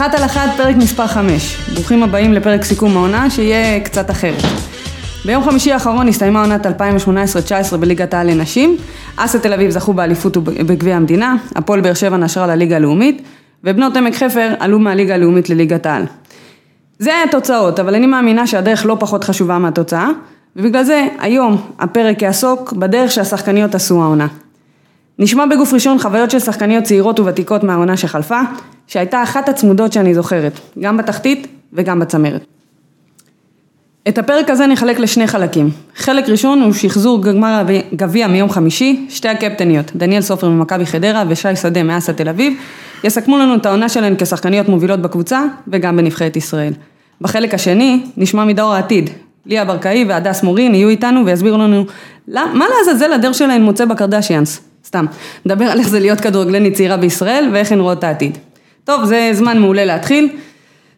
אחת על אחת, פרק מספר 5. ברוכים הבאים לפרק סיכום העונה, שיהיה קצת אחרת. ביום חמישי האחרון הסתיימה עונת 2018-2019 בליגת העל לנשים. אסה תל אביב זכו באליפות ובגביע המדינה, הפועל באר שבע נשרה לליגה הלאומית, ובנות עמק חפר עלו מהליגה הלאומית לליגת העל. זה התוצאות, אבל אני מאמינה שהדרך לא פחות חשובה מהתוצאה, ובגלל זה היום הפרק יעסוק בדרך שהשחקניות עשו העונה. נשמע בגוף ראשון חוויות של שחקניות צעירות וותיקות מהעונה שחלפה, שהייתה אחת הצמודות שאני זוכרת, גם בתחתית וגם בצמרת. את הפרק הזה נחלק לשני חלקים. חלק ראשון הוא שחזור גמר גביע מיום חמישי, שתי הקפטניות, דניאל סופר ממכבי חדרה ושי שדה מאסה תל אביב, יסכמו לנו את העונה שלהן כשחקניות מובילות בקבוצה וגם בנבחרת ישראל. בחלק השני נשמע מדור העתיד, ליה ברקאי והדס מורין יהיו איתנו ויסבירו לנו מה לעזאזל הדרך שלהן מוצא בקרדשיאנס. סתם. נדבר על איך זה להיות כדורגלנית צעירה בישראל ואיך הן רואות את העתיד. טוב, זה זמן מעולה להתחיל.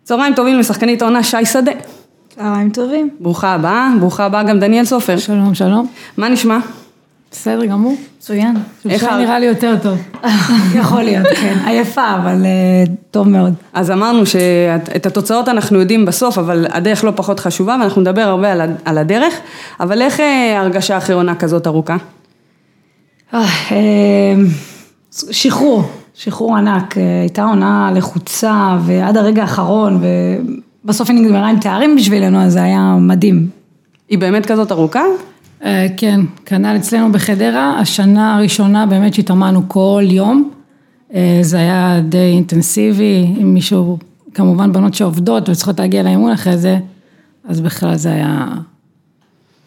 צהריים טובים לשחקנית העונה שי שדה. צהריים טובים. ברוכה הבאה, ברוכה הבאה גם דניאל סופר. שלום, שלום. מה נשמע? בסדר גמור. מצוין. איך נראה לי יותר טוב. יכול להיות, כן. עייפה, אבל uh, טוב מאוד. אז אמרנו שאת התוצאות אנחנו יודעים בסוף, אבל הדרך לא פחות חשובה, ואנחנו נדבר הרבה על, על הדרך. אבל איך אה, הרגשה אחרי עונה כזאת ארוכה? אה, שחרור, שחרור ענק, הייתה עונה לחוצה ועד הרגע האחרון ובסוף היא נגמרה עם תארים בשבילנו אז זה היה מדהים. היא באמת כזאת ארוכה? אה, כן, כנ"ל אצלנו בחדרה, השנה הראשונה באמת שהתאמנו כל יום, אה, זה היה די אינטנסיבי, עם מישהו, כמובן בנות שעובדות וצריכות להגיע לאימון אחרי זה, אז בכלל זה היה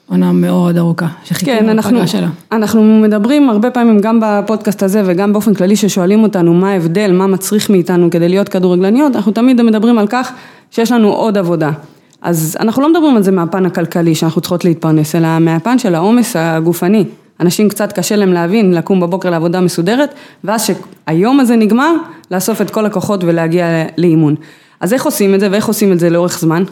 עונה מאוד ארוכה, שחיכינו כן, אנחנו, שלה. אנחנו מדברים הרבה פעמים גם בפודקאסט הזה וגם באופן כללי ששואלים אותנו מה ההבדל, מה מצריך מאיתנו כדי להיות כדורגלניות, אנחנו תמיד מדברים על כך שיש לנו עוד עבודה. אז אנחנו לא מדברים על זה מהפן הכלכלי שאנחנו צריכות להתפרנס, אלא מהפן של העומס הגופני. אנשים קצת קשה להם להבין, לקום בבוקר לעבודה מסודרת, ואז שהיום הזה נגמר, לאסוף את כל הכוחות ולהגיע לאימון. אז איך עושים את זה ואיך עושים את זה לאורך זמן?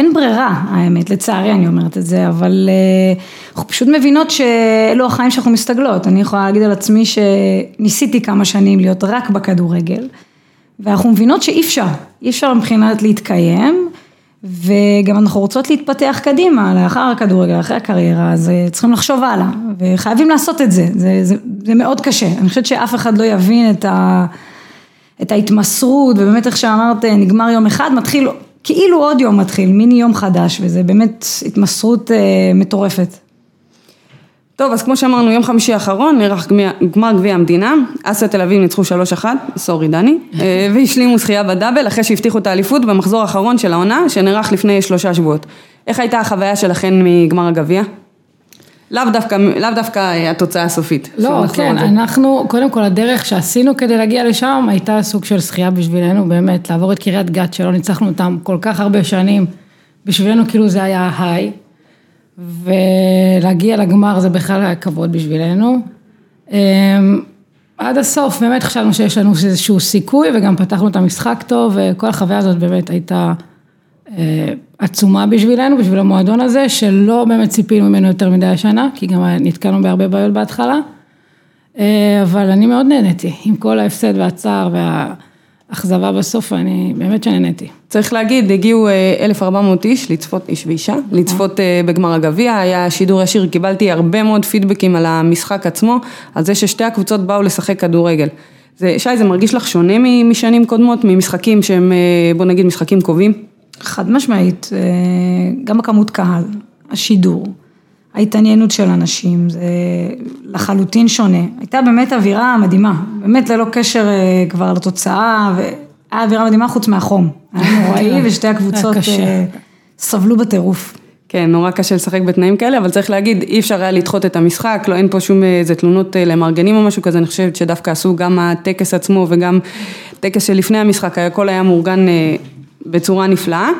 אין ברירה, האמת, לצערי אני אומרת את זה, אבל אה, אנחנו פשוט מבינות שאלו החיים שאנחנו מסתגלות. אני יכולה להגיד על עצמי שניסיתי כמה שנים להיות רק בכדורגל, ואנחנו מבינות שאי אפשר, אי אפשר מבחינת להתקיים, וגם אנחנו רוצות להתפתח קדימה, לאחר הכדורגל, אחרי הקריירה, אז אה, צריכים לחשוב הלאה, וחייבים לעשות את זה, זה, זה, זה מאוד קשה. אני חושבת שאף אחד לא יבין את, ה, את ההתמסרות, ובאמת איך שאמרת, נגמר יום אחד, מתחיל כאילו עוד יום מתחיל, מיני יום חדש, וזה באמת התמסרות אה, מטורפת. טוב, אז כמו שאמרנו, יום חמישי האחרון נערך גמר גביע המדינה, אסיה תל אביב ניצחו 3-1, סורי דני, אה, והשלימו זכייה בדאבל אחרי שהבטיחו את האליפות במחזור האחרון של העונה, שנערך לפני שלושה שבועות. איך הייתה החוויה שלכן מגמר הגביע? לאו דווקא, לאו דווקא התוצאה הסופית. לא, כן, אנחנו, קודם כל הדרך שעשינו כדי להגיע לשם הייתה סוג של זכייה בשבילנו, באמת, לעבור את קריית גת שלא ניצחנו אותם כל כך הרבה שנים, בשבילנו כאילו זה היה היי, ולהגיע לגמר זה בכלל היה כבוד בשבילנו. אמ, עד הסוף באמת חשבנו שיש לנו איזשהו סיכוי וגם פתחנו את המשחק טוב וכל החוויה הזאת באמת הייתה אה, עצומה בשבילנו, בשביל המועדון הזה, שלא באמת ציפינו ממנו יותר מדי השנה, כי גם נתקענו בהרבה בעיות בהתחלה, אה, אבל אני מאוד נהניתי, עם כל ההפסד והצער והאכזבה בסוף, אני באמת שנהניתי. צריך להגיד, הגיעו 1,400 אה, איש לצפות, איש ואישה, לצפות בגמר הגביע, היה שידור ישיר, קיבלתי הרבה מאוד פידבקים על המשחק עצמו, על זה ששתי הקבוצות באו לשחק כדורגל. זה, שי, זה מרגיש לך שונה משנים קודמות, ממשחקים שהם, בוא נגיד, משחקים קובעים? חד משמעית, אה, גם הכמות קהל, השידור, ההתעניינות של אנשים, זה לחלוטין שונה. הייתה באמת אווירה מדהימה, באמת ללא קשר אה, כבר לתוצאה, והיה אווירה מדהימה חוץ מהחום. היה נוראי כן. ושתי הקבוצות אה, סבלו בטירוף. כן, נורא קשה לשחק בתנאים כאלה, אבל צריך להגיד, אי אפשר היה לדחות את המשחק, לא, אין פה שום איזה תלונות למארגנים או משהו כזה, אני חושבת שדווקא עשו גם הטקס עצמו וגם טקס שלפני המשחק, הכל היה מאורגן בצורה נפלאה.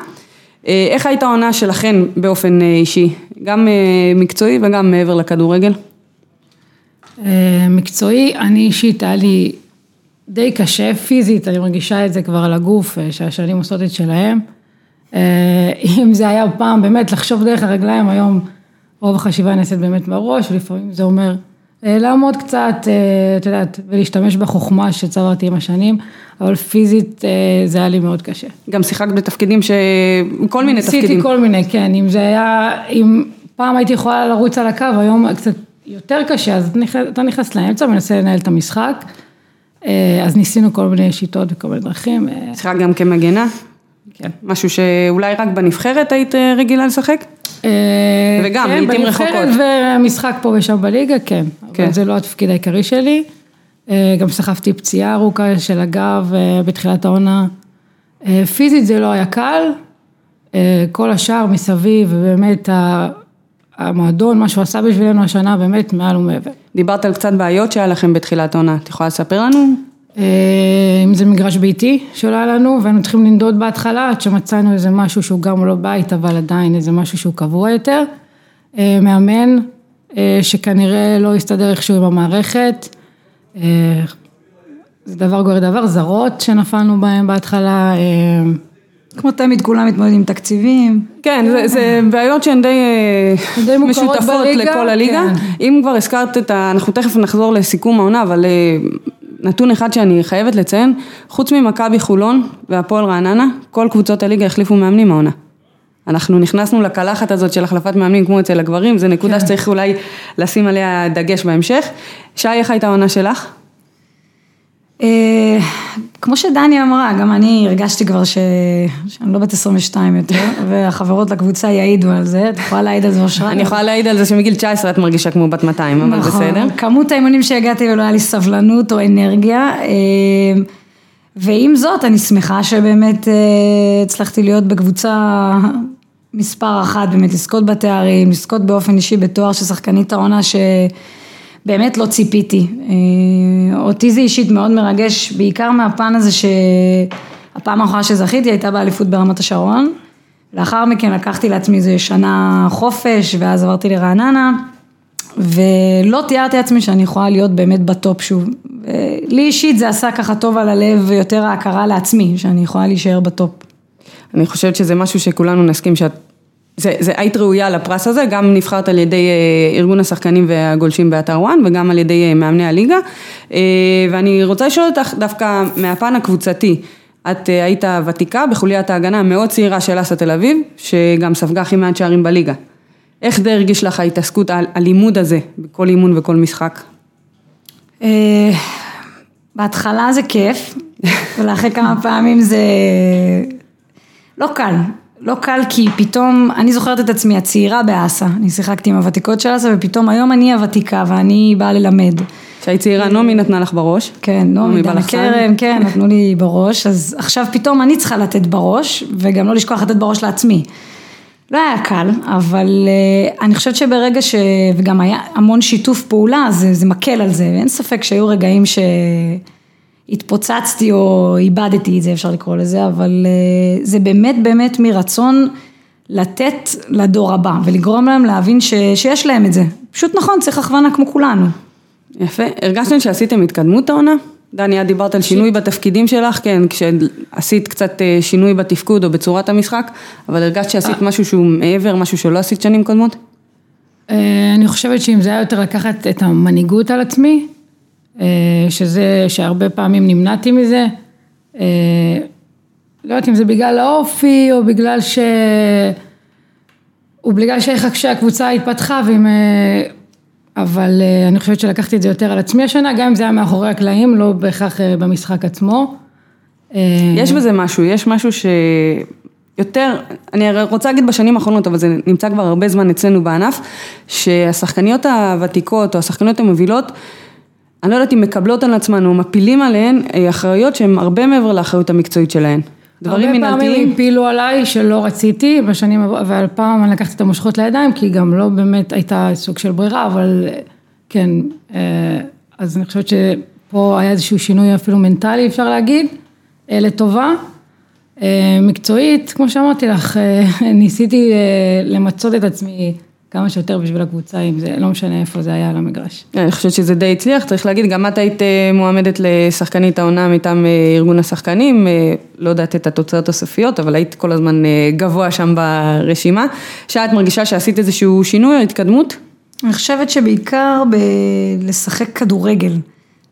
אה, איך הייתה העונה שלכן באופן אה, אישי, גם אה, מקצועי וגם מעבר לכדורגל? מקצועי, אני אישית, היה לי די קשה פיזית, אני מרגישה את זה כבר על הגוף, שהשנים עושות את שלהם. אם זה היה פעם באמת לחשוב דרך הרגליים, היום רוב החשיבה נעשית באמת בראש, ולפעמים זה אומר לעמוד קצת, את יודעת, ולהשתמש בחוכמה שצברתי עם השנים, אבל פיזית אה, זה היה לי מאוד קשה. גם שיחקת בתפקידים ש... כל מיני תפקידים. כל מיני, כן, אם זה היה, אם פעם הייתי יכולה לרוץ על הקו, היום קצת יותר קשה, אז אתה נכנס- לאמצע, מנסה לנהל את המשחק, אה, אז ניסינו כל מיני שיטות וכל מיני דרכים. אה, שיחקת גם כמגנה? כן. משהו שאולי רק בנבחרת היית רגילה לשחק? וגם, כן, לעיתים בנבחרת רחוקות. ומשחק פה ושם בליגה, כן. כן. אבל זה לא התפקיד העיקרי שלי. אה, גם סחבתי פציעה ארוכה של הגב אה, בתחילת העונה. אה, פיזית זה לא היה קל. כל השאר מסביב, ובאמת ה- המועדון, מה שהוא עשה בשבילנו השנה, באמת מעל ומעבר. דיברת על קצת בעיות שהיה לכם בתחילת העונה, את יכולה לספר לנו? אם זה מגרש ביתי שלא היה לנו, והיינו צריכים לנדוד בהתחלה, עד שמצאנו איזה משהו שהוא גם לא בית, אבל עדיין איזה משהו שהוא קבוע יותר. מאמן, אה, שכנראה לא הסתדר איכשהו עם המערכת. אה, זה דבר גורר דבר, זרות שנפלנו בהם בהתחלה. אה, כמו תמיד כולם מתמודדים עם תקציבים. כן, זה, זה בעיות שהן די, אה, די משותפות בליגה, לכל הליגה. כן. אם כבר הזכרת את ה... אנחנו תכף נחזור לסיכום העונה, אבל נתון אחד שאני חייבת לציין, חוץ ממכבי חולון והפועל רעננה, כל קבוצות הליגה החליפו מאמנים העונה. אנחנו נכנסנו לקלחת הזאת של החלפת מאמנים כמו אצל הגברים, זו נקודה כן. שצריך אולי לשים עליה דגש בהמשך. שי, איך הייתה העונה שלך? אה, כמו שדני אמרה, גם אני הרגשתי כבר ש... שאני לא בת 22 יותר, והחברות לקבוצה יעידו על זה, את יכולה להעיד על זה אושרה? אני יכולה להעיד על זה שמגיל 19 את מרגישה כמו בת 200, אבל בסדר. נכון, כמות האימונים שהגעתי ולא היה לי סבלנות או אנרגיה. אה, ועם זאת, אני שמחה שבאמת אה, הצלחתי להיות בקבוצה מספר אחת, באמת לזכות בתארים, לזכות באופן אישי בתואר של שחקנית העונה שבאמת לא ציפיתי. אה, אותי זה אישית מאוד מרגש, בעיקר מהפן הזה שהפעם האחרונה שזכיתי הייתה באליפות ברמת השרון. לאחר מכן לקחתי לעצמי איזה שנה חופש, ואז עברתי לרעננה. ולא תיארתי לעצמי שאני יכולה להיות באמת בטופ שוב. לי אישית זה עשה ככה טוב על הלב ויותר ההכרה לעצמי, שאני יכולה להישאר בטופ. אני חושבת שזה משהו שכולנו נסכים שאת... זה, זה היית ראויה לפרס הזה, גם נבחרת על ידי אה, ארגון השחקנים והגולשים באתר וואן וגם על ידי אה, מאמני הליגה. אה, ואני רוצה לשאול אותך דווקא מהפן הקבוצתי. את היית ותיקה בחוליית ההגנה המאוד צעירה של אסא תל אביב, שגם ספגה הכי מעט שערים בליגה. איך זה הרגיש לך ההתעסקות, הלימוד הזה, בכל אימון וכל משחק? בהתחלה זה כיף, ולאחרי כמה פעמים זה לא קל. לא קל כי פתאום, אני זוכרת את עצמי הצעירה באסא, אני שיחקתי עם הוותיקות של אסא ופתאום היום אני הוותיקה ואני באה ללמד. כשהיית צעירה נעמי נתנה לך בראש. כן, נעמי דנה. כרם, כן, נתנו לי בראש, אז עכשיו פתאום אני צריכה לתת בראש, וגם לא לשכוח לתת בראש לעצמי. לא היה קל, אבל uh, אני חושבת שברגע ש... וגם היה המון שיתוף פעולה, זה, זה מקל על זה, ואין ספק שהיו רגעים שהתפוצצתי או איבדתי את זה, אפשר לקרוא לזה, אבל uh, זה באמת באמת מרצון לתת לדור הבא, ולגרום להם להבין ש... שיש להם את זה. פשוט נכון, צריך הכוונה כמו כולנו. יפה. הרגשתם שעשיתם התקדמות העונה? דני, את דיברת על שינוי בתפקידים שלך, כן, כשעשית קצת אה, שינוי בתפקוד או בצורת המשחק, אבל הרגשת שעשית משהו שהוא מעבר, משהו שלא עשית שנים קודמות? אה, אני חושבת שאם זה היה יותר לקחת את המנהיגות על עצמי, אה, שזה, שהרבה פעמים נמנעתי מזה, אה, לא יודעת אם זה בגלל האופי או בגלל ש... או בגלל שאיך שהקבוצה התפתחה ועם... אה, אבל אה, אני חושבת שלקחתי את זה יותר על עצמי השנה, גם אם זה היה מאחורי הקלעים, לא בהכרח אה, במשחק עצמו. אה, יש בזה משהו, יש משהו ש... יותר, אני רוצה להגיד בשנים האחרונות, אבל זה נמצא כבר הרבה זמן אצלנו בענף, שהשחקניות הוותיקות או השחקניות המובילות, אני לא יודעת אם מקבלות על עצמן או מפילים עליהן אה, אחריות שהן הרבה מעבר לאחריות המקצועית שלהן. דברים הרבה פעמים מנהלתיים. הפילו עליי שלא רציתי בשנים, אבל פעם אני לקחתי את המושכות לידיים, כי גם לא באמת הייתה סוג של ברירה, אבל אה, כן, אה, אז אני חושבת שפה היה איזשהו שינוי אפילו מנטלי, אפשר להגיד, לטובה. מקצועית, כמו שאמרתי לך, ניסיתי למצות את עצמי כמה שיותר בשביל הקבוצה, אם זה, לא משנה איפה זה היה על המגרש. אני חושבת שזה די הצליח, צריך להגיד, גם את היית אה, מועמדת לשחקנית העונה מטעם אה, ארגון השחקנים, אה, לא יודעת את התוצאות הסופיות, אבל היית כל הזמן אה, גבוה שם ברשימה. שאת מרגישה שעשית איזשהו שינוי או התקדמות? אני חושבת שבעיקר בלשחק כדורגל.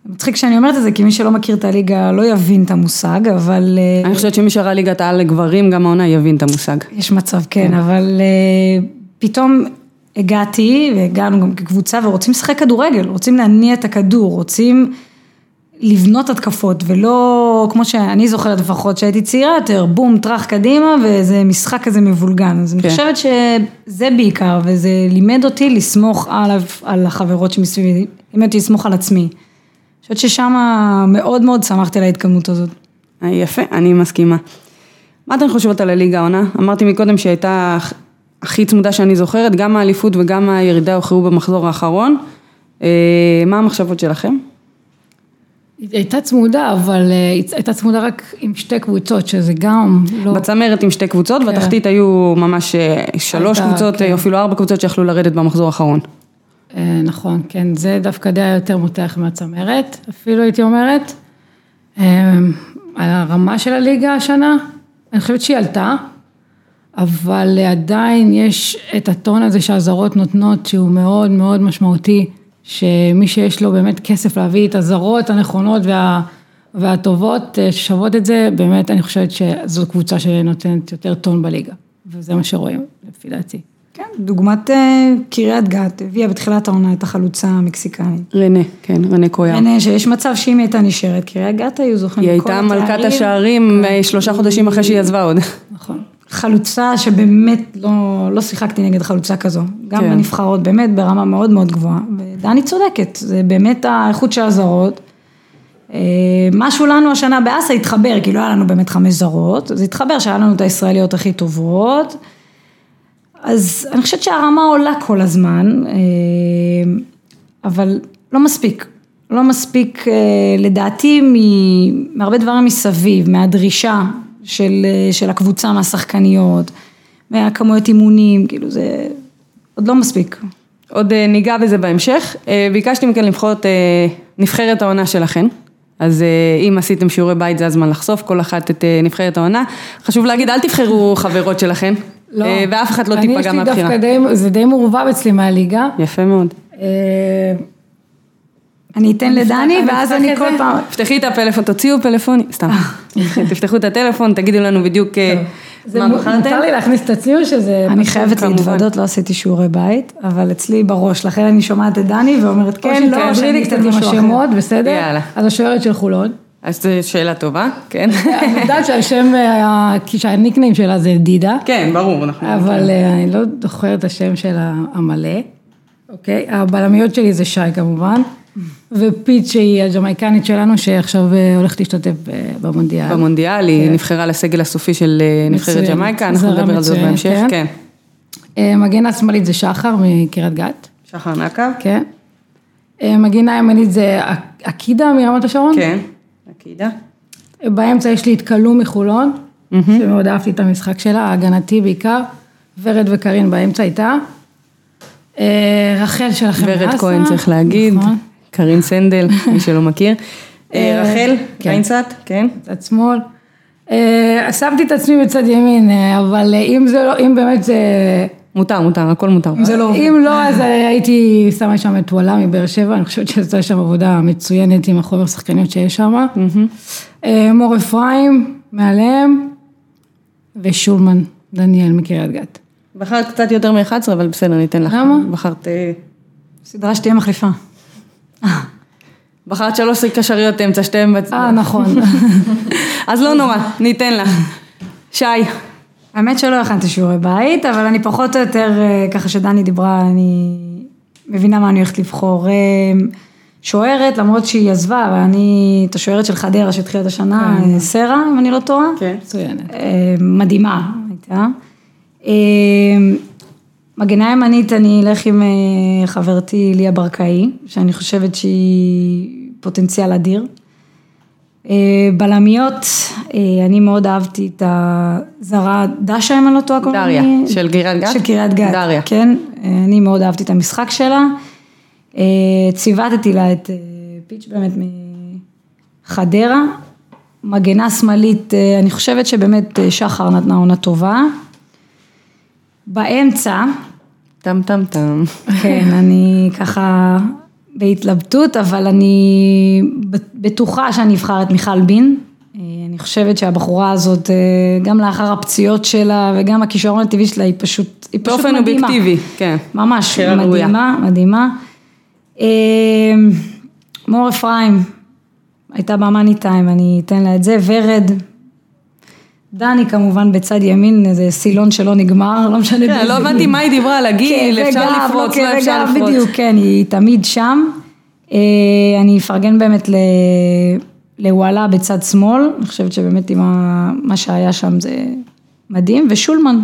מצחיק שאני אומרת את זה, כי מי שלא מכיר את הליגה לא יבין את המושג, אבל... אה, אני חושבת שמי שראה ליגת העל לגברים, גם העונה יבין את המושג. יש מצב, כן, אבל אה, פתאום הגעתי, והגענו גם כקבוצה, ורוצים לשחק כדורגל, רוצים להניע את הכדור, רוצים לבנות התקפות, ולא, כמו שאני זוכרת לפחות, שהייתי צעירה יותר, בום, טראח קדימה, ואיזה משחק כזה מבולגן. אז אני כן. חושבת שזה בעיקר, וזה לימד אותי לסמוך עליו, על החברות שמסביבי, לימד אותי לסמוך על עצמי. אני חושבת ששם מאוד מאוד שמחתי על ההתקדמות הזאת. אה, יפה, אני מסכימה. מה אתן חושבות על הליגה העונה? אמרתי מקודם שהייתה הכי צמודה שאני זוכרת, גם האליפות וגם הירידה הוכרעו במחזור האחרון. אה, מה המחשבות שלכם? היא הייתה צמודה, אבל אה, היא הייתה צמודה רק עם שתי קבוצות, שזה גם לא... בצמרת עם שתי קבוצות, בתחתית היו ממש אה, שלוש הייתה, קבוצות, כן. אה, אפילו ארבע קבוצות שיכלו לרדת במחזור האחרון. אה, נכון, כן, זה דווקא די יותר מותח מהצמרת, אפילו הייתי אומרת. אה, הרמה של הליגה השנה, אני חושבת שהיא עלתה, אבל עדיין יש את הטון הזה שהזרות נותנות, שהוא מאוד מאוד משמעותי, שמי שיש לו באמת כסף להביא את הזרות הנכונות וה, והטובות, אה, ששוות את זה, באמת אני חושבת שזו קבוצה שנותנת יותר טון בליגה, וזה מה שרואים, לפי דעתי. כן, דוגמת אה, קריית גת, הביאה בתחילת העונה את החלוצה המקסיקנית. רנה, כן, רנה קויאר. אין, שיש מצב שאם היא הייתה נשארת, קריית גת היו זוכים היא הייתה מלכת. השערים אה, שלושה חודשים אחרי שהיא עזבה עוד. נכון. חלוצה שבאמת לא, לא שיחקתי נגד חלוצה כזו, גם כן. בנבחרות, באמת ברמה מאוד מאוד גבוהה, ודני צודקת, זה באמת האיכות של הזרות. אה, משהו לנו השנה באסה התחבר, כי לא היה לנו באמת חמש זרות, אז התחבר שהיה לנו את הישראליות הכי טובות, אז אני חושבת שהרמה עולה כל הזמן, אה, אבל לא מספיק. לא מספיק אה, לדעתי מהרבה דברים מסביב, מהדרישה של, אה, של הקבוצה, מהשחקניות, מהכמויות אימונים, כאילו זה עוד לא מספיק. עוד אה, ניגע בזה בהמשך. אה, ביקשתי מכן לבחור את נבחרת העונה שלכן. אז אם עשיתם שיעורי בית זה הזמן לחשוף כל אחת את נבחרת העונה. חשוב להגיד, אל תבחרו חברות שלכן. לא. ואף אחד לא אני, תיפגע יש לי מהבחירה. דווקא די, זה די מעורבב אצלי מהליגה. יפה מאוד. אה, אני אתן לדני ואז אני כל? פעם, תפתחי את הפלאפון, תוציאו פלאפון, סתם. תפתחו את הטלפון, תגידו לנו בדיוק אה, זה מה בחרתם. מותר לי להכניס את הציון שזה... אני חייבת. להתוודות, לא עשיתי שיעורי בית, אבל אצלי בראש, לכן אני שומעת את דני ואומרת או כן, לא, שתעברי שאני לי קצת עם. השמות, בסדר? יאללה. אז השוערת של חולון. אז זו שאלה טובה, כן. אני יודעת שהשם, אה, שהניקניים שלה זה דידה. כן, ברור, אנחנו... אבל אה, אני לא זוכרת את השם שלה המלא, אוקיי? הבלמיות שלי זה שי כמובן, ופיט שהיא הג'מייקנית שלנו, שעכשיו אה, הולכת להשתתף אה, במונדיאל. במונדיאל, היא נבחרה לסגל הסופי של אה, נבחרת. ג'מייקה, אנחנו נדבר על זה עוד בהמשך, כן. כן. מגנה שמאלית זה שחר מקריית גת, שחר נקב? כן. מגינה ימנית זה עקידה מרמת השרון. כן. עקידה. באמצע יש לי את כלום מחולון, שמאוד אהבתי את המשחק שלה, ההגנתי בעיקר, ורד וקארין באמצע איתה. רחל שלכם ורד. כהן צריך להגיד, נכון. קרין סנדל, מי שלא מכיר. אה, אה, רחל, כן. קיינסט, כן. צד שמאל. אה, שמתי את עצמי בצד ימין, אבל אם זה לא, אם באמת זה... מותר, מותר, הכל מותר. זה לא. אם לא, אז הייתי שמה שם את וואלה מבאר שבע, אני חושבת שעשתה שם עבודה מצוינת עם החומר שחקניות שיש שם. מור אפרים, מעליהם, ושולמן דניאל מקריית גת. בחרת קצת יותר מ-11, אבל בסדר, ניתן לך. למה? בחרת... סדרה שתהיה מחליפה. בחרת שלוש קשריות אמצע, שתיהן בצד. אה, נכון. אז לא נורא, ניתן לך. שי, האמת שלא הכנתי שיעורי בית, אבל אני פחות או יותר, אה, ככה שדני דיברה, אני מבינה מה אני הולכת לבחור. אה, שוערת, למרות שהיא עזבה, אבל אני, את השוערת של חדרה שהתחילה את השנה, אה, סרה, אם אני לא טועה. כן. מצוינת. מדהימה הייתה. מגנה ימנית אני אלך עם אה, חברתי ליה ברקאי, שאני חושבת שהיא פוטנציאל אדיר. אה, בלמיות, אה, אני מאוד אהבתי את הזרה דשה, אם אני לא טועה. קוראים דריה, לי? של קריית גת? של קריית גת, דריה. כן. אני מאוד אהבתי את המשחק שלה. ציוותתי לה את פיץ' באמת מחדרה. מגנה שמאלית, אני חושבת שבאמת שחר נתנה עונה טובה. באמצע, טם טם טם. כן, אני ככה בהתלבטות, אבל אני בטוחה שאני אבחר את מיכל בין. אה, אני חושבת שהבחורה הזאת, אה, גם לאחר הפציעות שלה וגם הכישרון הטבעי שלה, היא פשוט, היא פשוט באופן מדהימה. אובייקטיבי, כן. ממש, ראויה. מדהימה, מדהימה. אה, מור אפרים, הייתה במאני טיים, אני אתן לה את זה, ורד. דני כמובן בצד ימין, איזה סילון שלא נגמר, לא משנה כן, באיזה לא הבנתי. מה היא דיברה על הגיל, כאבי אפשר לפרוץ, לא לא אפשר לפרוץ. בדיוק, כן, היא תמיד שם. אה, אני אפרגן באמת. לוואלה בצד שמאל, אני חושבת שבאמת עם מה שהיה שם זה מדהים, ושולמן,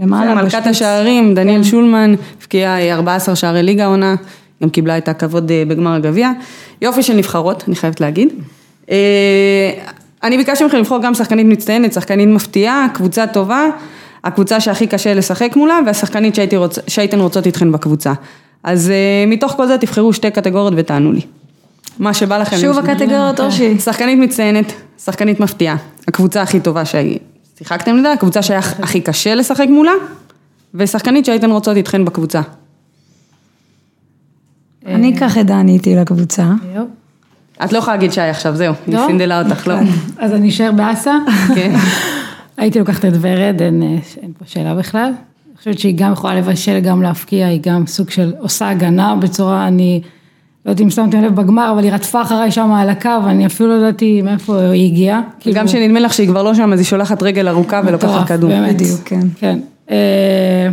למעלה. מלכת בשפיץ. השערים, דניאל שולמן, הבקיעה 14 שערי ליגה עונה, גם קיבלה את הכבוד אה, בגמר הגביע. יופי של נבחרות, אני חייבת להגיד. אה, אני ביקשתי מכם לבחור גם שחקנית מצטיינת, שחקנית מפתיעה, קבוצה טובה, הקבוצה שהכי קשה לשחק מולה, והשחקנית שהייתי רוצ, שהייתן רוצות איתכן בקבוצה. אז אה, מתוך כל זה תבחרו שתי קטגוריות ותענו לי. מה שבא לכם. שוב. הקטגוריות, אושי. שחקנית מצטיינת, שחקנית מפתיעה, הקבוצה הכי טובה ששיחקתם לדעת, הקבוצה שהיה הכי קשה לשחק מולה, ושחקנית שהייתן רוצות איתכן בקבוצה. אני אקח את דני איתי לקבוצה. את לא יכולה להגיד שי עכשיו, זהו, היא לא? סינדלה אותך, לא. אז אני אשאר באסה. כן. הייתי לוקחת את ורד, אין, אה, אין פה שאלה בכלל. אני חושבת שהיא גם יכולה לבשל, גם להפקיע, היא גם סוג של עושה הגנה בצורה, אני לא יודעת אם שמתם לב בגמר, אבל היא רדפה אחריי שם על הקו, אני אפילו לא ידעתי מאיפה היא הגיעה. כאילו, גם כשנדמה לך שהיא כבר לא שם, אז היא שולחת רגל ארוכה ולוקחת כדור. באמת. בדיוק, כן. כן. אה,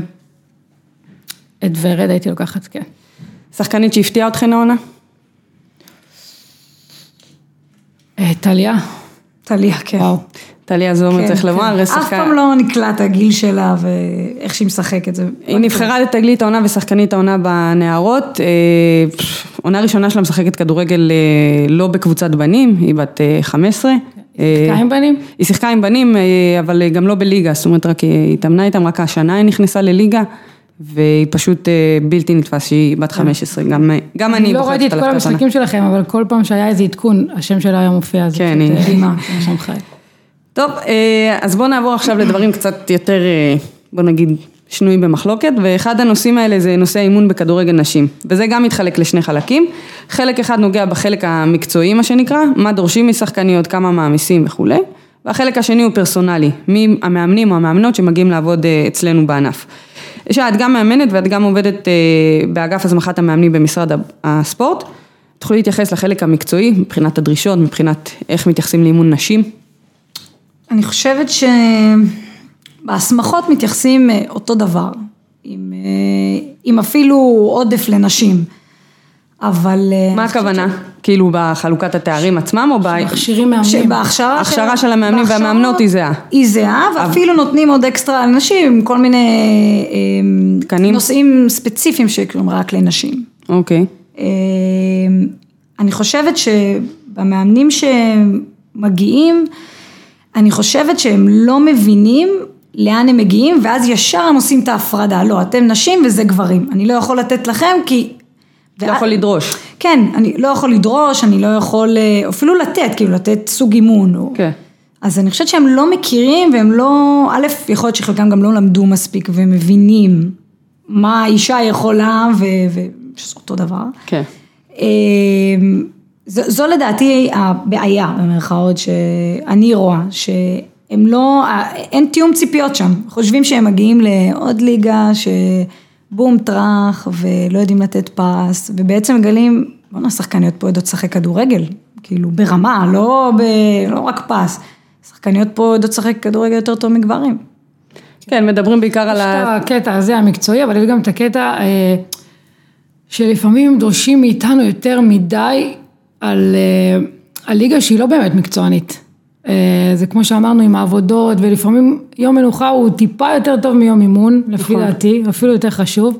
את ורד הייתי לוקחת, כן. שחקנית שהפתיעה אתכן העונה? אה, טליה, טליה, כן. וואו. טליה זומר כן, צריך כן. לומר, אף פעם לא נקלט הגיל שלה ואיך שהיא משחקת. זה- היא נבחרה לתגלית העונה ושחקנית העונה בנערות, אה, עונה ראשונה שלה משחקת כדורגל אה, לא בקבוצת בנים, היא בת אה, 15. אה, שיחקה עם בנים? היא שיחקה עם בנים, אה, אבל אה, גם לא בליגה, זאת אומרת, רק היא התאמנה איתם, רק השנה היא נכנסה לליגה, והיא פשוט אה, בלתי נתפס שהיא בת 15, גם, אה, גם אני לא ראיתי את כל המשחקים שלכם, אבל כל פעם שהיה איזה עדכון, השם שלה היה מופיע, אז כן, פשוט, היא- אה. היה שם חי. טוב, אז בואו נעבור עכשיו לדברים קצת יותר, אה, בוא נגיד, שנויים במחלוקת, ואחד הנושאים האלה זה נושא האימון בכדורגל נשים, וזה גם מתחלק לשני חלקים, חלק אחד נוגע בחלק המקצועי, מה שנקרא, מה דורשים משחקניות, כמה מעמיסים וכולי, והחלק השני הוא פרסונלי, מי המאמנים או המאמנות שמגיעים לעבוד אצלנו בענף. שאת גם מאמנת ואת גם עובדת אה, באגף הזמחת המאמנים במשרד הספורט, תוכלי להתייחס לחלק המקצועי, מבחינת הדרישות, מבחינת איך מתייחסים לאימון נשים. אני חושבת שבהסמכות מתייחסים אה, אותו דבר, עם, אה, עם אפילו עודף לנשים, אבל... אה, מה הכוונה? כאילו בחלוקת התארים עצמם או ב... מכשירים מאמנים. שבהכשרה ההכשרה של המאמנים והמאמנות היא זהה. היא זהה, ואפילו נותנים עוד אקסטרה לנשים, כל מיני אה, תקנים? נושאים ספציפיים שקוראים רק לנשים. אוקיי. אה, אני חושבת שבמאמנים שמגיעים, אני חושבת שהם לא מבינים לאן הם מגיעים, ואז ישר הם עושים את ההפרדה. לא, אתם נשים וזה גברים. אני לא יכול לתת לכם כי... לא יכול לדרוש. כן, אני לא יכול לדרוש, אני לא יכול אה, אפילו לתת, כאילו לתת סוג אימון. כן. אז אני חושבת שהם לא מכירים והם לא, א', יכול להיות שחלקם גם לא למדו מספיק ומבינים מה האישה יכולה ו... ושזה אותו דבר. כן. אה, זו, זו לדעתי הבעיה במרכאות שאני רואה, שהם לא, אין תיאום ציפיות שם, חושבים שהם מגיעים לעוד ליגה שבום טראח ולא יודעים לתת פס, ובעצם מגלים, בואנה שחקניות פה יודעות לשחק כדורגל, כאילו ברמה, לא, ב, לא רק פס, שחקניות פה יודעות לשחק כדורגל יותר טוב מגברים. כן, מדברים בעיקר על יש ה... את הקטע הזה המקצועי, אבל יש גם את הקטע אה, שלפעמים דורשים מאיתנו יותר מדי על, אה, על ליגה שהיא לא באמת מקצוענית. אה, זה כמו שאמרנו עם העבודות, ולפעמים יום מנוחה הוא טיפה יותר טוב מיום אימון, לפי נכון. דעתי, אפילו יותר חשוב,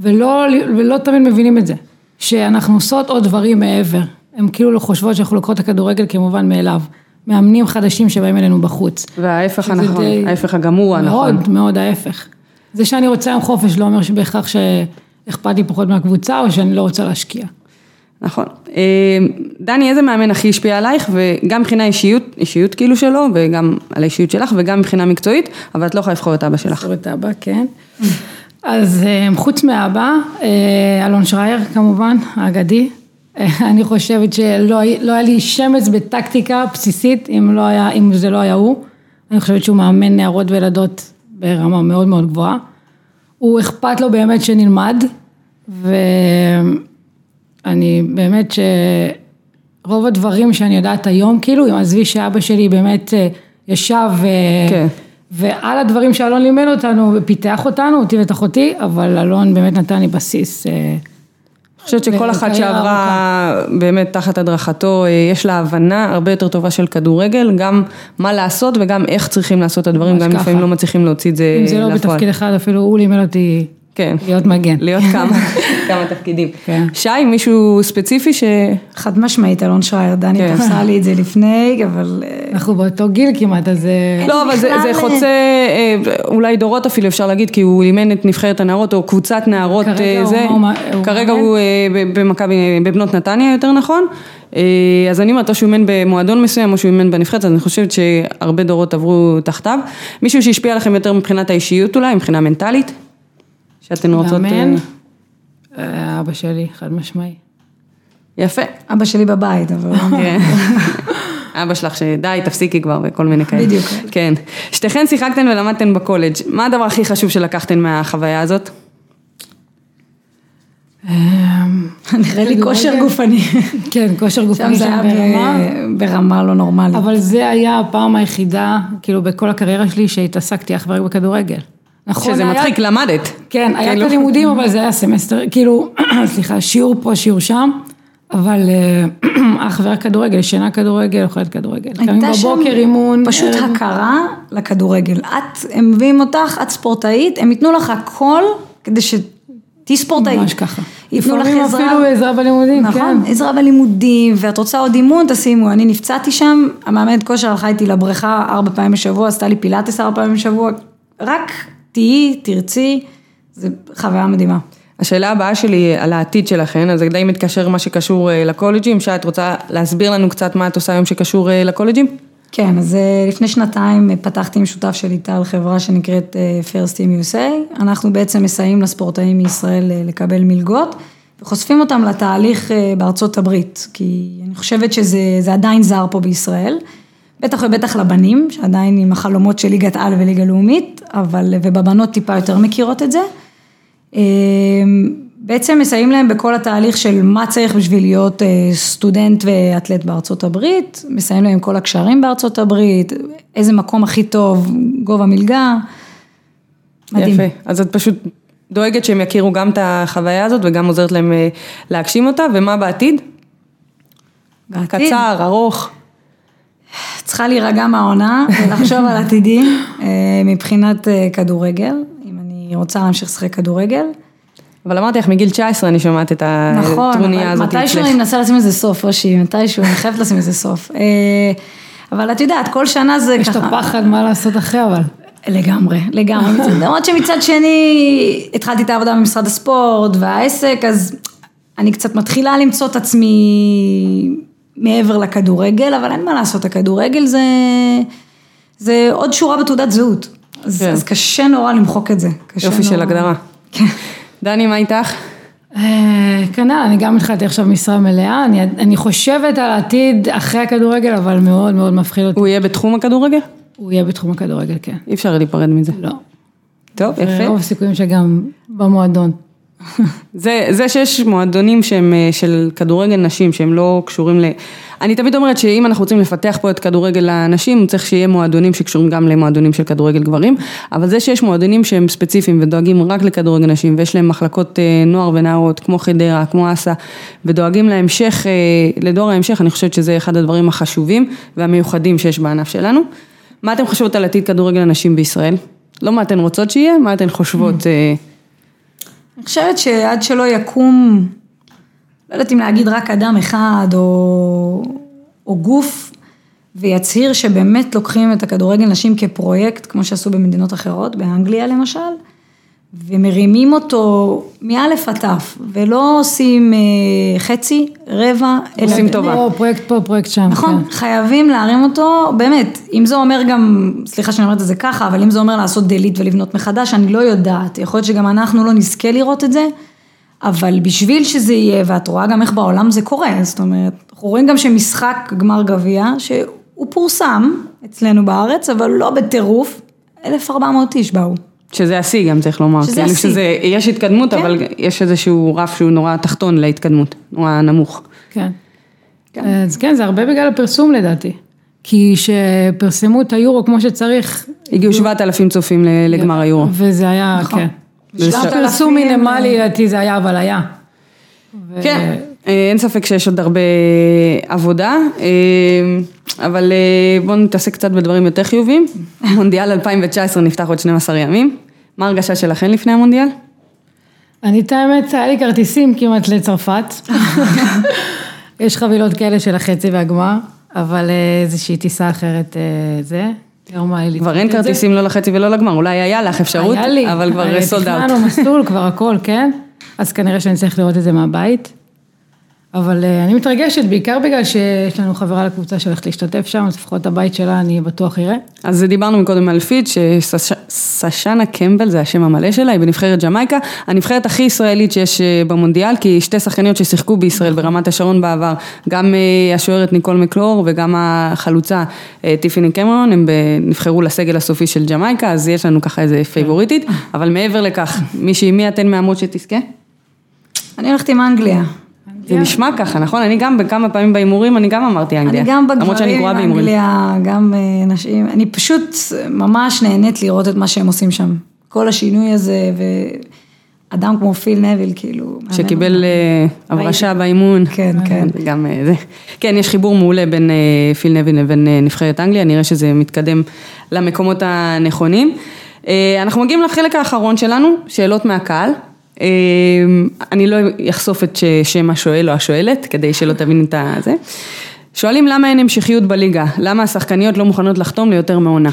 ולא, ולא תמיד מבינים את זה, שאנחנו עושות עוד דברים מעבר. הם כאילו לא חושבות שאנחנו לוקחות את הכדורגל כמובן מאליו. מאמנים חדשים שבאים אלינו בחוץ. וההפך הנכון, די- ההפך הגמור הנכון. מאוד, מאוד ההפך. זה שאני רוצה היום חופש לא אומר שבהכרח שאכפת לי פחות מהקבוצה או שאני לא רוצה להשקיע. נכון. אה, דני, איזה מאמן הכי השפיע עלייך, וגם מבחינה אישיות, אישיות כאילו שלו, וגם על האישיות שלך, וגם מבחינה מקצועית, אבל את לא יכולה לבחור את אבא שלך. סורת אבא, כן. אז אה, חוץ מאבא, אה, אלון שרייר כמובן, האגדי. אה, אני חושבת שלא לא היה לי שמץ בטקטיקה בסיסית אם, לא היה, אם זה לא היה הוא. אני חושבת שהוא מאמן נערות וילדות ברמה מאוד מאוד גבוהה. הוא אכפת לו באמת שנלמד, ואני באמת שרוב הדברים שאני יודעת היום, כאילו, עזבי שאבא שלי באמת אה, ישב ו... כן. ועל הדברים שאלון לימד אותנו ופיתח אותנו, אותי ואת אחותי, אבל אלון באמת נתן לי בסיס. אה, אני חושבת שכל אחת שעברה באמת תחת הדרכתו, אה, יש לה הבנה הרבה יותר טובה של כדורגל, גם מה לעשות וגם איך צריכים לעשות את הדברים, גם ככה. לפעמים לא מצליחים להוציא את זה אם זה לא לפועל. בתפקיד אחד, אפילו הוא לימד אותי כן. להיות מגן. להיות כמה, כמה תפקידים. כן. שי, מישהו ספציפי ש... חד משמעית, אלון שרייר, דני כן. תפסה לי את זה לפני, אבל אה, אנחנו באותו גיל כמעט, אז... אה, לא, אבל זה, זה חוצה אה, אולי דורות אפילו אפשר להגיד, כי הוא אימן את נבחרת הנערות או קבוצת נערות כרגע אה, הוא- זה, הוא- הוא כרגע? הוא אה, ב- במכבי, בבנות נתניה יותר נכון, אז אני אומרת או שהוא אימן במועדון מסוים או שהוא אימן בנבחרת, אז אני חושבת שהרבה דורות עברו תחתיו. מישהו שהשפיע עליכם יותר מבחינת האישיות אולי, מבחינה מנטלית? שאתן רוצות... מאמן? אה, אה, אבא שלי, חד משמעי. יפה. אבא שלי בבית, אבל... כן. אבא שלך שדי, תפסיקי כבר וכל מיני כאלה. בדיוק. כן. שתיכן שיחקתן ולמדתן בקולג', מה הדבר הכי חשוב שלקחתן מהחוויה הזאת? נראה לי כושר גופני. כן, כושר שם גופני זה שם היה ברמה לא נורמלית. אבל זה היה הפעם היחידה, כאילו בכל הקריירה שלי, שהתעסקתי אך ורק בכדורגל. נכון, שזה היה- מצחיק, למדת. כן, היה כאילו. את הלימודים, אבל זה היה סמסטר, כאילו, סליחה, שיעור פה, שיעור שם, אבל אך ורק כדורגל, שינה כדורגל, אוכלת כדורגל. קמים בבוקר, אימון. פשוט ערב. הכרה לכדורגל. את, הם מביאים אותך, את ספורטאית, הם ייתנו לך הכל כדי שתהיי ספורטאית. ממש ככה. ייתנו לך לפעמים עזרה. אפילו עזרה בלימודים, כן. נכון, עזרה בלימודים, ואת רוצה עוד אימון, תשימו. אני נפצעתי שם, המאמנת כושר הלכה איתי לבריכה ארבע פעמים בשבוע, עשתה לי פילאטיס ארבע פעמים בשבוע. רק תהיי, תרצי, זו חוויה מדהימה. השאלה הבאה שלי על העתיד שלכן, אז זה די מתקשר מה שקשור אה, לקולג'ים, שי, את רוצה להסביר לנו קצת מה את עושה היום שקשור אה, לקולג'ים? כן, אז אה, לפני שנתיים פתחתי עם שותף שלי טל חברה שנקראת First Team USA. אנחנו בעצם מסייעים לספורטאים מישראל לקבל מלגות וחושפים אותם לתהליך בארצות הברית, כי אני חושבת שזה זה עדיין זר פה בישראל. בטח ובטח לבנים, שעדיין עם החלומות של ליגת על וליגה לאומית, אבל, ובבנות טיפה יותר מכירות את זה. אה, בעצם מסייעים להם בכל התהליך של מה צריך בשביל להיות אה, סטודנט ואתלט בארצות הברית, מסייעים להם כל הקשרים בארצות הברית, איזה מקום הכי טוב, גובה מלגה. מדהים. יפה. אז את פשוט דואגת שהם יכירו גם את החוויה הזאת וגם עוזרת להם אה, להגשים אותה, ומה בעתיד? בעתיד, קצר, ארוך. צריכה להירגע מהעונה ולחשוב על עתידי אה, מבחינת אה, כדורגל, אם אני רוצה להמשיך לשחק כדורגל. אבל אמרתי לך, מגיל 19 אני שומעת את נכון, הטרוניה הזאת מתישהו אני מנסה לשים לזה סוף, ראשי, מתישהו, אני חייבת לשים לזה סוף. אה, אבל את יודעת, כל שנה זה יש את ככה... הפחד מה לעשות אחרי, אבל. לגמרי, לגמרי. למרות שמצד שני, התחלתי את העבודה במשרד הספורט והעסק, אז אני קצת מתחילה למצוא את עצמי מעבר לכדורגל, אבל אין מה לעשות, הכדורגל זה, זה עוד שורה בתעודת זהות. אז, כן. אז קשה נורא למחוק את זה. יופי של נורא. הגדרה. כן. דני, מה איתך? אה, כנ"ל, אני גם התחלתי עכשיו משרה מלאה, אני, אני חושבת על העתיד אחרי הכדורגל, אבל מאוד מאוד מפחיד אותי. הוא יהיה בתחום הכדורגל? הוא יהיה בתחום הכדורגל, כן. אי אפשר להיפרד מזה. לא. טוב, יפה. רוב הסיכויים שגם במועדון. זה, זה שיש מועדונים שהם אה, של כדורגל נשים, שהם לא קשורים ל... אני תמיד אומרת שאם אנחנו רוצים לפתח פה את כדורגל הנשים, צריך שיהיה מועדונים שקשורים גם למועדונים של כדורגל גברים, אבל זה שיש מועדונים שהם ספציפיים ודואגים רק לכדורגל נשים, ויש להם מחלקות אה, נוער ונערות, כמו חדרה, כמו אסא, ודואגים להמשך, אה, לדור ההמשך, אני חושבת שזה אחד הדברים החשובים והמיוחדים שיש בענף שלנו. מה אתם חושבות על עתיד כדורגל הנשים בישראל? לא מה אתן רוצות שיהיה, מה אתן חושבות... אה, אני חושבת שעד שלא יקום, לא יודעת אם להגיד רק אדם אחד או, או גוף, ויצהיר שבאמת לוקחים את הכדורגל נשים כפרויקט, כמו שעשו במדינות אחרות, באנגליה למשל, ומרימים אותו מאלף עד תף, ולא עושים אה, חצי, רבע, אלא... עושים טובה. פה פרויקט פה, פרויקט שם. נכון, כן. חייבים להרים אותו, באמת, אם זה אומר גם, סליחה שאני אומרת את זה ככה, אבל אם זה אומר לעשות דלית ולבנות מחדש, אני לא יודעת, יכול להיות שגם אנחנו לא נזכה לראות את זה, אבל בשביל שזה יהיה, ואת רואה גם איך בעולם זה קורה, זאת אומרת, אנחנו רואים גם שמשחק גמר גביע, שהוא פורסם אצלנו בארץ, אבל לא בטירוף, 1,400 איש באו. שזה השיא גם צריך לומר, שזה כאילו השיא. שזה, יש התקדמות, כן. אבל יש איזשהו רף שהוא נורא תחתון להתקדמות, נורא נמוך. כן. אז כן, זה הרבה בגלל הפרסום לדעתי. כי שפרסמו את היורו כמו שצריך. הגיעו 7,000 צופים ל- לגמר היורו. וזה היה, נכון. כן. ש- פרסום מינימלי לדעתי זה היה, אבל היה. כן, אה, אין ספק שיש עוד הרבה עבודה, אה, אבל אה, בואו נתעסק קצת בדברים יותר חיוביים. מונדיאל 2019 נפתח עוד 12 ימים. מה ההרגשה שלכם לפני המונדיאל? אני את האמת, היה לי כרטיסים כמעט לצרפת. יש חבילות כאלה של החצי והגמר, אבל אה, איזושהי טיסה אחרת אה, זה. היה לי כבר אין. כרטיסים לא לחצי ולא לגמר, אולי היה לך אפשרות, היה לי, אבל כבר אה, סולד אאוט. תכננו מסלול כבר הכל, כן? אז כנראה שאני צריך לראות את זה מהבית. אבל אה, אני מתרגשת, בעיקר בגלל שיש לנו חברה לקבוצה שהולכת להשתתף שם, אז לפחות הבית שלה אני בטוח אראה. אז דיברנו מקודם על פיד, שסשנה קמבל, זה השם המלא שלה, היא בנבחרת ג'מייקה, הנבחרת הכי ישראלית שיש אה, במונדיאל, כי שתי שחקניות ששיחקו בישראל ברמת השרון בעבר, גם אה, השוערת ניקול מקלור וגם החלוצה טיפיני קמרון, הם נבחרו לסגל הסופי של ג'מייקה, אז יש לנו ככה איזה פייבוריטית, אבל מעבר לכך, מישהי, מי אתן מהמות שתזכה? אני הולכת עם אנגליה. זה נשמע ככה, נכון? אני גם בכמה פעמים בהימורים, אני גם אמרתי אנגליה. אני גם בגברים. אנגליה, גם אה, נשים, אני פשוט ממש נהנית לראות את מה שהם עושים שם. כל השינוי הזה, ואדם כמו פיל נביל, כאילו... שקיבל אה, הברשה באימון. כן, כן. זה גם אה, זה. כן, יש חיבור מעולה בין אה, פיל נבין לבין אה, נבחרת אנגליה, נראה שזה מתקדם למקומות הנכונים. אה, אנחנו מגיעים לחלק האחרון שלנו, שאלות מהקהל. אה, אני לא אחשוף את שם השואל או השואלת, כדי שלא תבין את הזה. שואלים למה אין המשכיות בליגה, למה השחקניות לא מוכנות לחתום ליותר מעונה.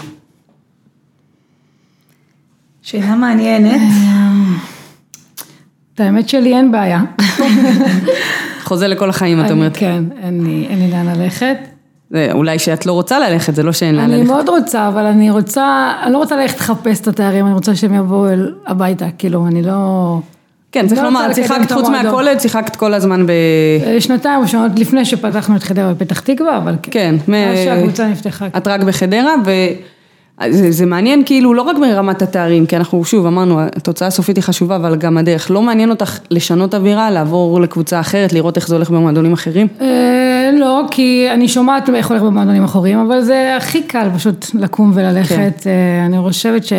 שאלה מעניינת. את האמת שלי אין בעיה. חוזה לכל החיים, את אני- אומרת. כן, אין לי לאן ללכת. אולי שאת לא רוצה ללכת, זה לא שאין לאן אני ללכת. מאוד רוצה, אבל אני רוצה, אני לא רוצה ללכת לחפש את התארים, אני רוצה שהם יבואו הביתה, כאילו, אני לא... כן, צריך לא לומר, שיחקת חוץ. מהקולג', שיחקת כל הזמן ב... אה, שנתיים ראשונות לפני שפתחנו את חדרה בפתח תקווה, אבל כן. כן, מאז שהקבוצה נפתחה. את רק בחדרה, וזה זה מעניין כאילו לא רק ברמת התארים, כי אנחנו שוב אמרנו, התוצאה הסופית היא חשובה, אבל גם הדרך. לא מעניין אותך לשנות אווירה, לעבור לקבוצה אחרת, לראות איך זה הולך במועדונים אחרים? אה, לא, כי אני שומעת איך הולך במועדונים אחרים, אבל זה הכי קל פשוט לקום וללכת. כן. אה, אני חושבת ש...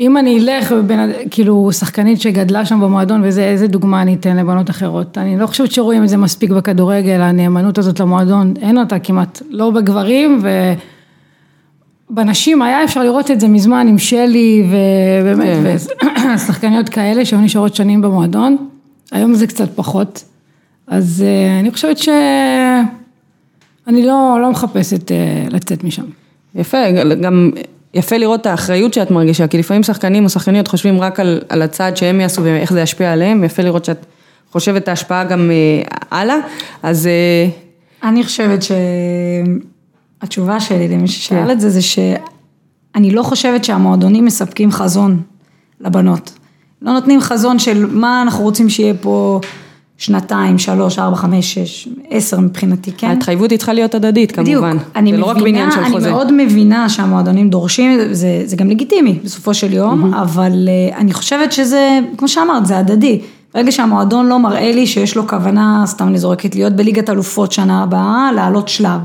אם אני אלך, כאילו, שחקנית שגדלה שם במועדון, וזה, איזה דוגמה אני אתן לבנות אחרות. אני לא חושבת שרואים את זה מספיק בכדורגל, הנאמנות הזאת למועדון, אין אותה כמעט, לא בגברים, ובנשים היה אפשר לראות את זה מזמן עם שלי, ובאמת, כן. ושחקניות כאלה שהיו נשארות שנים במועדון, היום זה קצת פחות. אז אה, אני חושבת שאני לא, לא מחפשת אה, לצאת משם. יפה, גם יפה לראות את האחריות שאת מרגישה, כי לפעמים שחקנים או שחקניות חושבים רק על, על הצעד שהם יעשו ואיך זה ישפיע עליהם, יפה לראות שאת חושבת את ההשפעה גם אה, הלאה, אז אה, אני חושבת שהתשובה שלי למי ששאל כן. את זה, זה שאני לא חושבת שהמועדונים מספקים חזון לבנות. לא נותנים חזון של מה אנחנו רוצים שיהיה פה שנתיים, שלוש, ארבע, חמש, שש, עשר מבחינתי, כן? ההתחייבות היא צריכה להיות הדדית בדיוק, כמובן, אני זה לא רק מבינה, בעניין של אני חוזה. מאוד מבינה שהמועדונים דורשים, זה, זה גם לגיטימי בסופו של יום, אבל אה, אני חושבת שזה, כמו שאמרת, זה הדדי. ברגע שהמועדון לא מראה לי שיש לו כוונה, סתם אני זורקת, להיות בליגת אלופות שנה הבאה, לעלות שלב.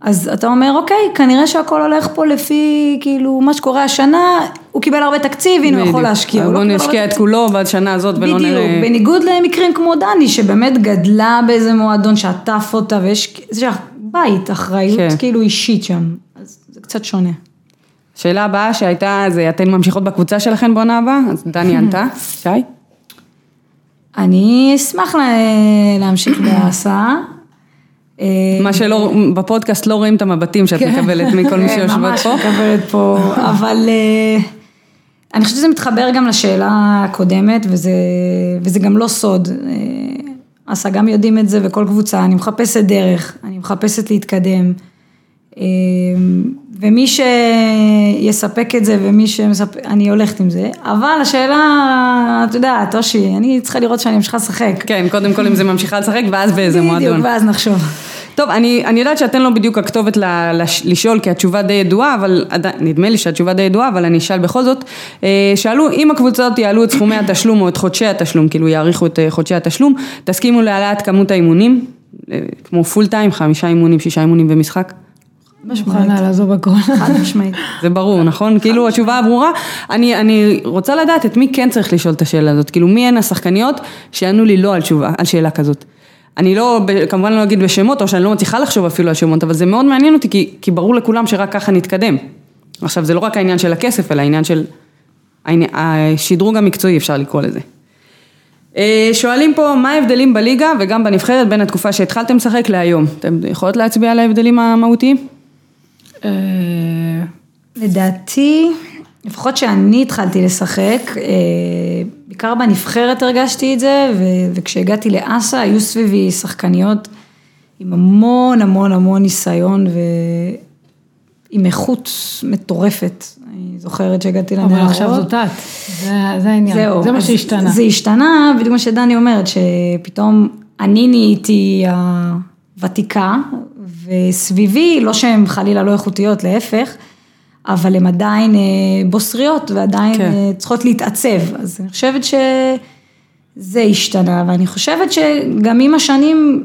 אז אתה אומר, אוקיי, כנראה שהכל הולך פה לפי, כאילו, מה שקורה השנה, הוא קיבל הרבה תקציב, הנה הוא יכול בדיוק. להשקיע. לא קיבל נשקיע את כולו בשנה הזאת ולא בדיוק, נראה... בניגוד למקרים כמו דני, שבאמת גדלה באיזה מועדון שעטף אותה, ויש זה בית, אחריות כן. כאילו אישית שם, אז זה קצת שונה. שאלה הבאה שהייתה, זה אתן ממשיכות בקבוצה שלכן בעונה הבאה? אז דני ענתה, שי? אני אשמח לה, להמשיך בהסעה. אה, מה שלא, בפודקאסט לא רואים את המבטים שאת מקבלת מכל מי כן, שיושבות ממש פה. מקבלת פה, אבל אה, אני חושבת שזה מתחבר גם לשאלה הקודמת, וזה, וזה גם לא סוד. אסא גם יודעים את זה, וכל קבוצה, אני מחפשת דרך, אני מחפשת להתקדם. ומי שיספק את זה ומי שמספק, אני הולכת עם זה, אבל השאלה, את יודעת, אושי, אני צריכה לראות שאני ממשיכה לשחק. כן, קודם כל אם זה ממשיכה לשחק ואז באיזה מועדון. בדיוק, ואז נחשוב. טוב, אני, אני יודעת שאתן לא בדיוק הכתובת ל, לש, לשאול, כי התשובה די ידועה, אבל נדמה לי שהתשובה די ידועה, אבל אני אשאל בכל זאת. אה, שאלו, אם הקבוצות יעלו את סכומי התשלום או את חודשי התשלום, כאילו יאריכו את אה, חודשי התשלום, תסכימו להעלאת כמות האימונים, אה, כמו פול טיים, חמישה אימונים, שישה אימונים במשחק? מוכנה לעזוב הכל. חד משמעית. זה ברור, נכון? כאילו התשובה הברורה. אני, אני רוצה לדעת את מי כן צריך לשאול את השאלה הזאת, כאילו מי הן השחקניות שיענו לי לא על תשובה, על שאלה כזאת. אני לא, כמובן לא אגיד בשמות, או שאני לא מצליחה לחשוב אפילו על שמות, אבל זה מאוד מעניין אותי, כי, כי ברור לכולם שרק ככה נתקדם. עכשיו, זה לא רק העניין של הכסף, אלא העניין של השדרוג המקצועי, אפשר לקרוא לזה. שואלים פה, מה ההבדלים בליגה וגם בנבחרת בין התקופה שהתחלתם לשחק להיום? אתם יכולות להצביע על ההבדלים המהותיים? לדעתי, לפחות שאני התחלתי לשחק, בעיקר בנבחרת הרגשתי את זה, וכשהגעתי לאסה היו סביבי שחקניות עם המון המון המון ניסיון ועם איכות מטורפת. אני זוכרת שהגעתי לנערות. אבל עכשיו זאת את, זה, זה העניין, זהו, זה מה שהשתנה. זה השתנה, בדיוק מה שדני אומרת, שפתאום אני נהייתי הוותיקה, וסביבי, לא שהן חלילה לא איכותיות, להפך, אבל הן עדיין בוסריות ועדיין כן. צריכות להתעצב. אז אני חושבת שזה השתנה, ואני חושבת שגם עם השנים,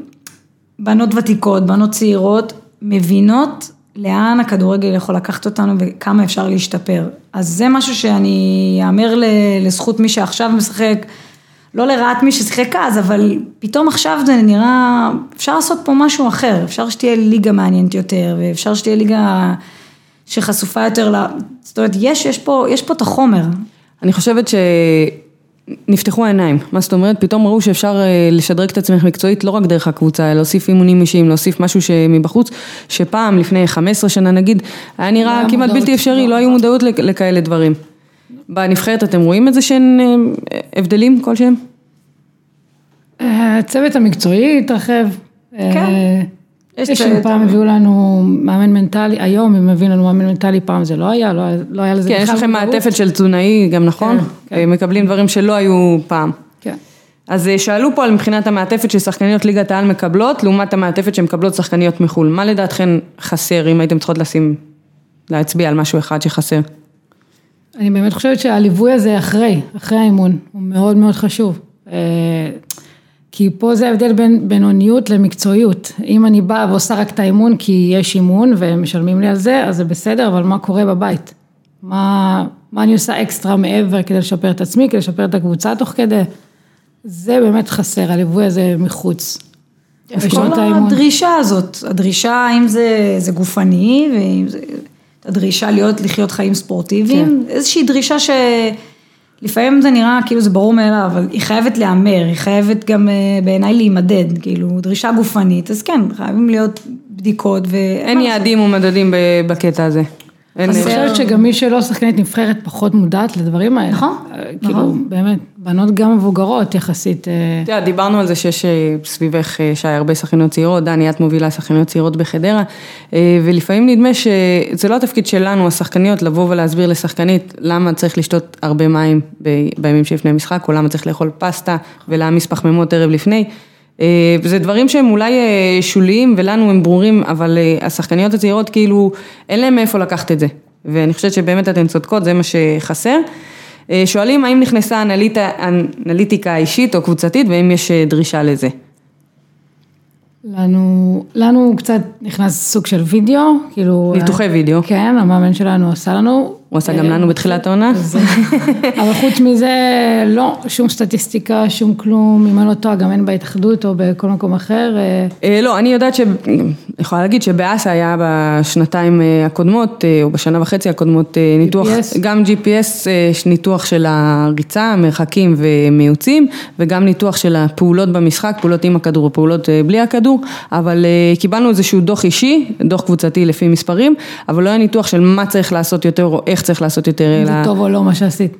בנות ותיקות, בנות צעירות, מבינות לאן הכדורגל יכול לקחת אותנו וכמה אפשר להשתפר. אז זה משהו שאני אאמר לזכות מי שעכשיו משחק. לא לרעת מי ששיחק אז, אבל פתאום עכשיו זה נראה, אפשר לעשות פה משהו אחר, אפשר שתהיה ליגה מעניינת יותר, ואפשר שתהיה ליגה שחשופה יותר ל... זאת אומרת, יש, יש פה, יש פה את החומר. אני חושבת שנפתחו העיניים, מה זאת אומרת? פתאום ראו שאפשר לשדרג את עצמך מקצועית לא רק דרך הקבוצה, להוסיף אימונים אישיים, להוסיף משהו שמבחוץ, שפעם, לפני 15 שנה נגיד, היה נראה כמעט בלתי אפשרי, לא היו מודעות לכאלה דברים. בנבחרת אתם רואים את זה שאין הבדלים כלשהם? הצוות המקצועי התרחב. כן. יש שפעם הביאו לנו מאמן מנטלי, היום הם מביאים לנו מאמן מנטלי, פעם זה לא היה, לא היה לזה בכלל. כן, יש לכם מעטפת של תזונאי, גם נכון? כן. מקבלים דברים שלא היו פעם. כן. אז שאלו פה על מבחינת המעטפת ששחקניות ליגת העל מקבלות, לעומת המעטפת שמקבלות שחקניות מחו"ל. מה לדעתכן חסר, אם הייתם צריכות לשים, להצביע על משהו אחד שחסר? אני באמת חושבת שהליווי הזה אחרי, אחרי האימון, הוא מאוד מאוד חשוב. כי פה זה ההבדל בין בינוניות למקצועיות. אם אני באה ועושה רק את האימון כי יש אימון ומשלמים לי על זה, אז זה בסדר, אבל מה קורה בבית? מה, מה אני עושה אקסטרה מעבר כדי לשפר את עצמי, כדי לשפר את הקבוצה תוך כדי? זה באמת חסר, הליווי הזה מחוץ. אז כל הדרישה הזאת, הדרישה האם זה, זה גופני, ואם זה, הדרישה להיות, לחיות חיים ספורטיביים, כן. איזושהי דרישה ש... לפעמים זה נראה כאילו זה ברור מאליו, אבל היא חייבת להיאמר, היא חייבת גם בעיניי להימדד, כאילו דרישה גופנית, אז כן, חייבים להיות בדיקות ו... אין יעדים ומדדים בקטע הזה. אני חושבת שגם מי שלא שחקנית נבחרת פחות מודעת לדברים האלה. נכון. כאילו, באמת, בנות גם מבוגרות יחסית. את יודעת, דיברנו על זה שיש סביבך, שי, הרבה שחקניות צעירות, דני, את מובילה שחקניות צעירות בחדרה, ולפעמים נדמה שזה לא התפקיד שלנו, השחקניות, לבוא ולהסביר לשחקנית למה צריך לשתות הרבה מים בימים שלפני משחק, או למה צריך לאכול פסטה ולהעמיס פחמימות ערב לפני. וזה דברים שהם אולי שוליים ולנו הם ברורים, אבל השחקניות הצעירות כאילו אין להם מאיפה לקחת את זה. ואני חושבת שבאמת אתן צודקות, זה מה שחסר. שואלים האם נכנסה אנליטיקה אישית או קבוצתית והאם יש דרישה לזה. לנו, לנו קצת נכנס סוג של וידאו, כאילו... ניתוחי וידאו. כן, המאמן שלנו עשה לנו. הוא עשה גם לנו בתחילת העונה. אבל חוץ מזה, לא, שום סטטיסטיקה, שום כלום, אם אני לא טועה, גם אין בהתאחדות או בכל מקום אחר. לא, אני יודעת ש... יכולה להגיד שבאסה היה בשנתיים הקודמות, או בשנה וחצי הקודמות, ניתוח, גם GPS, ניתוח של הריצה, מרחקים ומיוצים, וגם ניתוח של הפעולות במשחק, פעולות עם הכדור, פעולות בלי הכדור, אבל קיבלנו איזשהו דוח אישי, דוח קבוצתי לפי מספרים, אבל לא היה ניתוח של מה צריך לעשות יותר או איך איך צריך לעשות יותר, אם זה אלא טוב או לא מה שעשית.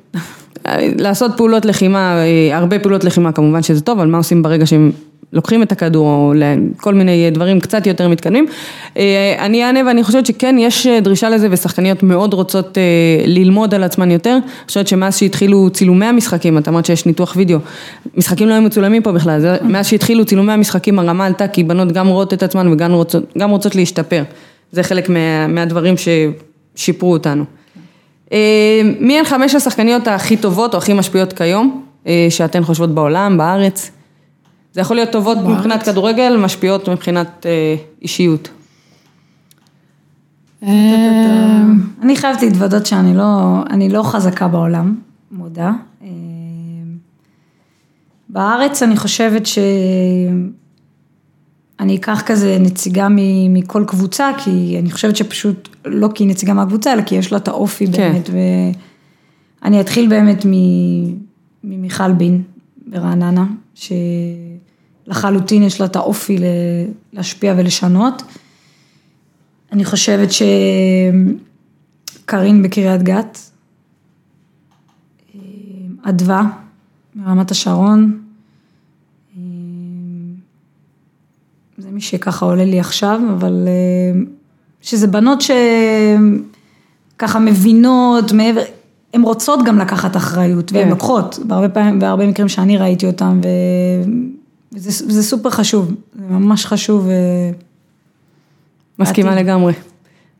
לעשות פעולות לחימה, אה, הרבה פעולות לחימה כמובן שזה טוב, אבל מה עושים ברגע שהם לוקחים את הכדור או כל מיני דברים קצת יותר מתקדמים. אה, אני אענה ואני חושבת שכן, יש אה, דרישה לזה ושחקניות מאוד רוצות ללמוד על עצמן יותר. אני חושבת שמאז שהתחילו צילומי המשחקים, את אמרת שיש ניתוח וידאו, משחקים לא היו מצולמים פה בכלל, זה, מאז שהתחילו צילומי המשחקים הרמה עלתה כי בנות גם רואות את עצמן וגם רוצות, רוצות להשתפר. זה חלק מה, מהדברים ששיפרו אותנו. אה, מי הן חמש השחקניות הכי טובות או הכי משפיעות כיום, אה, שאתן חושבות בעולם, בארץ? זה יכול להיות טובות בארץ. מבחינת כדורגל, משפיעות מבחינת אה, אישיות. אני חייבת להתוודות שאני לא, לא חזקה בעולם, מודה. בארץ אני חושבת ש... אני אקח כזה נציגה מכל קבוצה, כי אני חושבת שפשוט, לא כי היא נציגה מהקבוצה, אלא כי יש לה את האופי כן. באמת, ואני אתחיל באמת ממיכל בין ברעננה, שלחלוטין יש לה את האופי להשפיע ולשנות. אני חושבת שקארין בקריית גת, אדווה מרמת השרון, זה מי שככה עולה לי עכשיו, אבל אה, שזה בנות שככה מבינות מעבר, הן רוצות גם לקחת אחריות, והן כן. לוקחות, בהרבה פעמים, בהרבה מקרים שאני ראיתי אותן. וזה, סופר חשוב, זה ממש חשוב. אה, מסכימה בעתיד. לגמרי.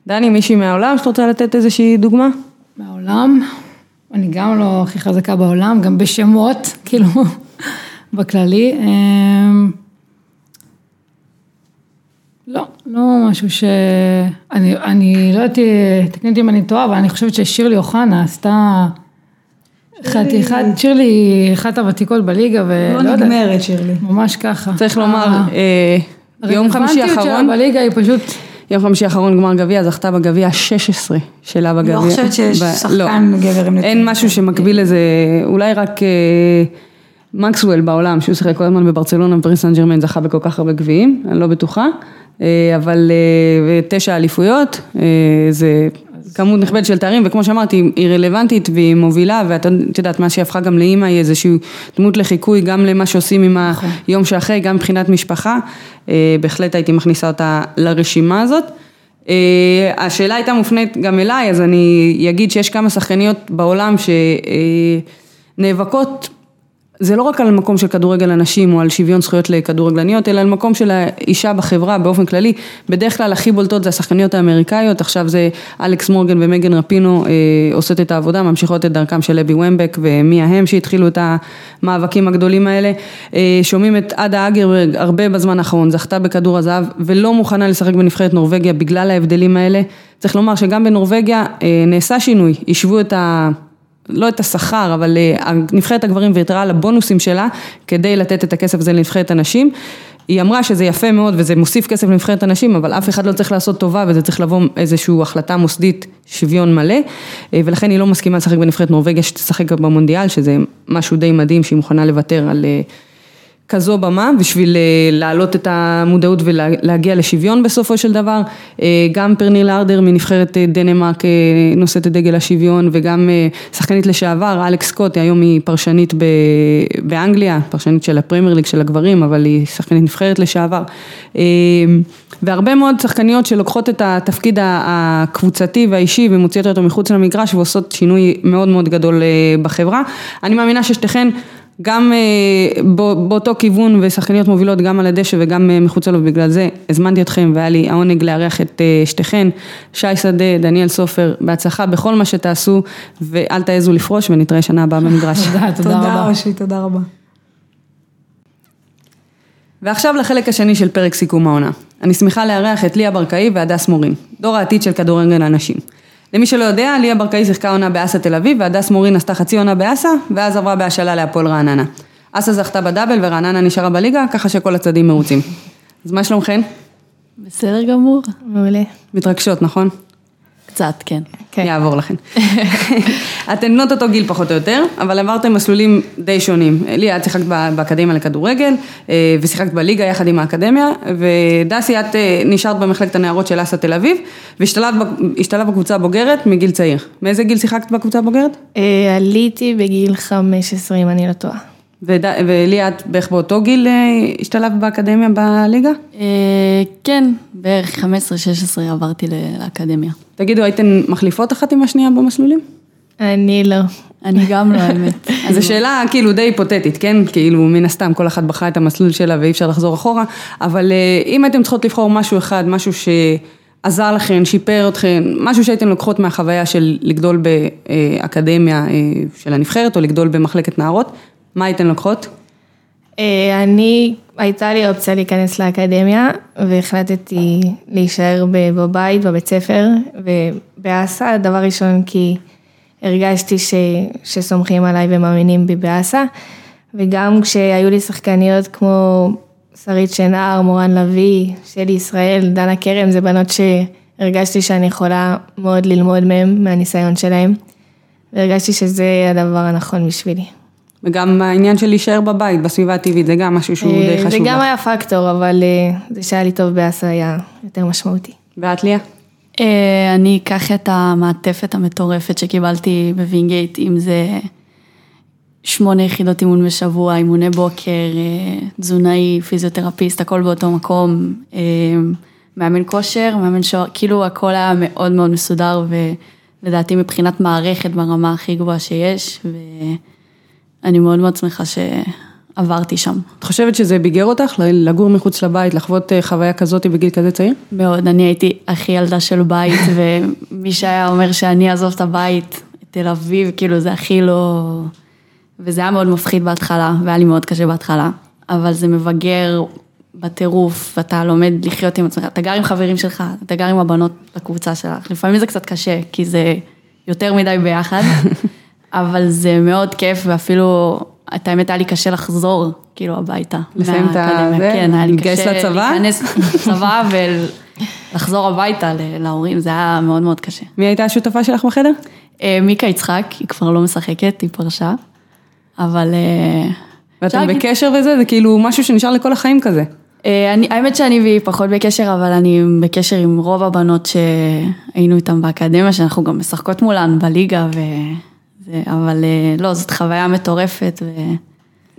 דני, מישהי מהעולם שאת רוצה לתת איזושהי דוגמה? מהעולם? אני גם לא הכי חזקה בעולם, גם בשמות, כאילו, בכללי. אה, לא, לא משהו ש... אני, אני לא יודעת, תקני אותי אם אני טועה, אבל אני חושבת ששירלי אוחנה עשתה חתיכת, שירלי אחת הוותיקות בליגה, ולא יודעת. לא נגמרת שירלי. ממש ככה. צריך לומר, אה, יום חמישי האחרון. הרלוונטיות שלה בליגה היא פשוט... יום חמישי האחרון גמר גביע, זכתה בגביע ה-16 שלה בגביע. לא חושבת שיש שחקן לא. גבר עם נתונים. אין משהו שמקביל לזה, אולי רק... מקסוול בעולם, שהוא שיחק כל הזמן בברצלונה ופריס סן ג'רמן זכה בכל כך הרבה גביעים, אני לא בטוחה, אה, אבל אה, תשע אליפויות, אה, זה כמות נכבדת של תארים, וכמו שאמרתי, היא רלוונטית והיא מובילה, ואת יודעת, מה שהיא הפכה גם לאימא היא איזושהי דמות לחיקוי, גם למה שעושים עם נכון. היום שאחרי, גם מבחינת משפחה, בהחלט הייתי מכניסה אותה לרשימה הזאת. השאלה הייתה מופנית גם אליי, אז אני אגיד שיש כמה שחקניות בעולם שנאבקות זה לא רק על מקום של כדורגל הנשים או על שוויון זכויות לכדורגלניות, אלא על מקום של האישה בחברה באופן כללי. בדרך כלל הכי בולטות זה השחקניות האמריקאיות, עכשיו זה אלכס מורגן ומגן רפינו אה, עושות את העבודה, ממשיכות את דרכם של לוי ומבק ומיה הם שהתחילו את המאבקים הגדולים האלה. אה, שומעים את עדה אגרברג הרבה בזמן האחרון, זכתה בכדור הזהב ולא מוכנה לשחק בנבחרת נורבגיה בגלל ההבדלים האלה. צריך לומר שגם בנורבגיה אה, נעשה שינוי, השוו את ה... לא את השכר, אבל אה, נבחרת הגברים ויתרה על הבונוסים שלה כדי לתת את הכסף הזה לנבחרת הנשים. היא אמרה שזה יפה מאוד וזה מוסיף כסף לנבחרת הנשים, אבל אף אחד לא צריך לעשות טובה וזה צריך לבוא איזושהי החלטה מוסדית שוויון מלא, אה, ולכן היא לא מסכימה לשחק בנבחרת נורבגיה שתשחק במונדיאל, שזה משהו די מדהים שהיא מוכנה לוותר על אה, כזו במה בשביל אה, להעלות את המודעות ולהגיע לשוויון בסופו של דבר. אה, גם פרניל ארדר מנבחרת אה, דנמרק נושאת את דגל השוויון וגם שחקנית לשעבר, אלכס סקוט, היום היא פרשנית באנגליה, פרשנית של הפרמייר ליג של הגברים, אבל היא שחקנית נבחרת לשעבר. והרבה מאוד שחקניות שלוקחות את התפקיד הקבוצתי והאישי ומוציאות אותו מחוץ למגרש ועושות שינוי מאוד מאוד גדול בחברה. אני מאמינה ששתיכן גם אה, באותו כיוון ושחקניות מובילות גם על הדשא וגם אה, מחוצה לו, ובגלל זה הזמנתי אתכם והיה לי העונג לארח את אה, שתיכן, שי שדה, דניאל סופר, בהצלחה בכל מה שתעשו ואל תעזו לפרוש ונתראה שנה הבאה במגרש. תודה, תודה רבה. תודה ראשי, תודה רבה. ועכשיו לחלק השני של פרק סיכום העונה. אני שמחה לארח את ליה ברקאי והדס מורין, דור העתיד של כדורגל הנשים. למי שלא יודע, ליה ברקאי שיחקה עונה באסה תל אביב, והדס מורין עשתה חצי עונה באסה, ואז עברה בהשאלה להפועל רעננה. אסה זכתה בדאבל ורעננה נשארה בליגה, ככה שכל הצדדים מרוצים. אז מה שלומכן? בסדר גמור, מעולה. מתרגשות, נכון? קצת, כן. כן. יעבור לכן. אתן בנות אותו גיל פחות או יותר, אבל עברתם מסלולים די שונים. לי, את שיחקת באקדמיה לכדורגל, אה, ושיחקת בליגה יחד עם האקדמיה, ודסי, את אה, נשארת במחלקת הנערות של אסא תל אביב, והשתלבת בקבוצה הבוגרת מגיל צעיר. מאיזה גיל שיחקת בקבוצה הבוגרת? אה, עליתי בגיל 15, אם אני לא טועה. ולי, את בערך באותו גיל השתלבת באקדמיה בליגה? כן, בערך 15-16 עברתי לאקדמיה. תגידו, הייתן מחליפות אחת עם השנייה במסלולים? אני לא. אני גם לא, האמת. זו שאלה כאילו די היפותטית, כן? כאילו, מן הסתם, כל אחת בחרה את המסלול שלה ואי אפשר לחזור אחורה, אבל אה, אם הייתם צריכות לבחור משהו אחד, משהו שעזר לכן, שיפר אתכן, משהו שהייתן לוקחות מהחוויה של לגדול באקדמיה אה, של הנבחרת, או לגדול במחלקת נערות, מה הייתן לוקחות? אה, אני, הייתה לי אופציה להיכנס לאקדמיה, והחלטתי להישאר בבית, בבית ספר, ובאסה, דבר ראשון כי הרגשתי ש, שסומכים עליי ומאמינים בי באסה, וגם כשהיו לי שחקניות כמו שרית שנהר, מורן לביא, שלי ישראל, דנה כרם, זה בנות שהרגשתי שאני יכולה מאוד ללמוד מהן, מהניסיון שלהן, והרגשתי שזה הדבר הנכון בשבילי. וגם העניין של להישאר בבית, בסביבה הטבעית, זה גם משהו שהוא די חשוב. זה גם היה פקטור, אבל אה, זה שהיה לי טוב באס"א היה יותר משמעותי. ואת ליה? אה, אני אקח את המעטפת המטורפת שקיבלתי בווינגייט, אם זה שמונה יחידות אימון בשבוע, אימוני בוקר, אה, תזונאי, פיזיותרפיסט, הכל באותו מקום, מאמן כושר, מאמן שוער, כאילו הכל היה מאוד מאוד מסודר, ולדעתי מבחינת מערכת ברמה הכי גבוהה שיש. ו... אני מאוד מאוד שמחה שעברתי שם. את חושבת שזה ביגר אותך, לגור מחוץ לבית, לחוות אה, חוויה כזאת בגיל כזה צעיר? מאוד, אני הייתי הכי ילדה של בית, ומי שהיה אומר שאני אעזוב את הבית, תל אביב, כאילו זה הכי לא... וזה היה מאוד מפחיד בהתחלה, והיה לי מאוד קשה בהתחלה, אבל זה מבגר בטירוף, ואתה לומד לחיות עם עצמך, אתה גר עם חברים שלך, אתה גר עם הבנות בקבוצה שלך, לפעמים זה קצת קשה, כי זה יותר מדי ביחד. אבל זה מאוד כיף, ואפילו, את האמת היה לי קשה לחזור, כאילו, הביתה. לסיים את זה? כן, היה לי קשה לצבא? להיכנס לצבא ולחזור הביתה להורים, זה היה מאוד מאוד קשה. מי הייתה השותפה שלך בחדר? אה, מיקה יצחק, היא כבר לא משחקת, היא פרשה, אבל... אה, ואתם בקשר וזה? זה כאילו משהו שנשאר לכל החיים כזה. אה, אני, האמת שאני והיא פחות בקשר, אבל אני בקשר עם רוב הבנות שהיינו איתן באקדמיה, שאנחנו גם משחקות מולן בליגה, ו... זה, אבל אה, לא, זאת חוויה מטורפת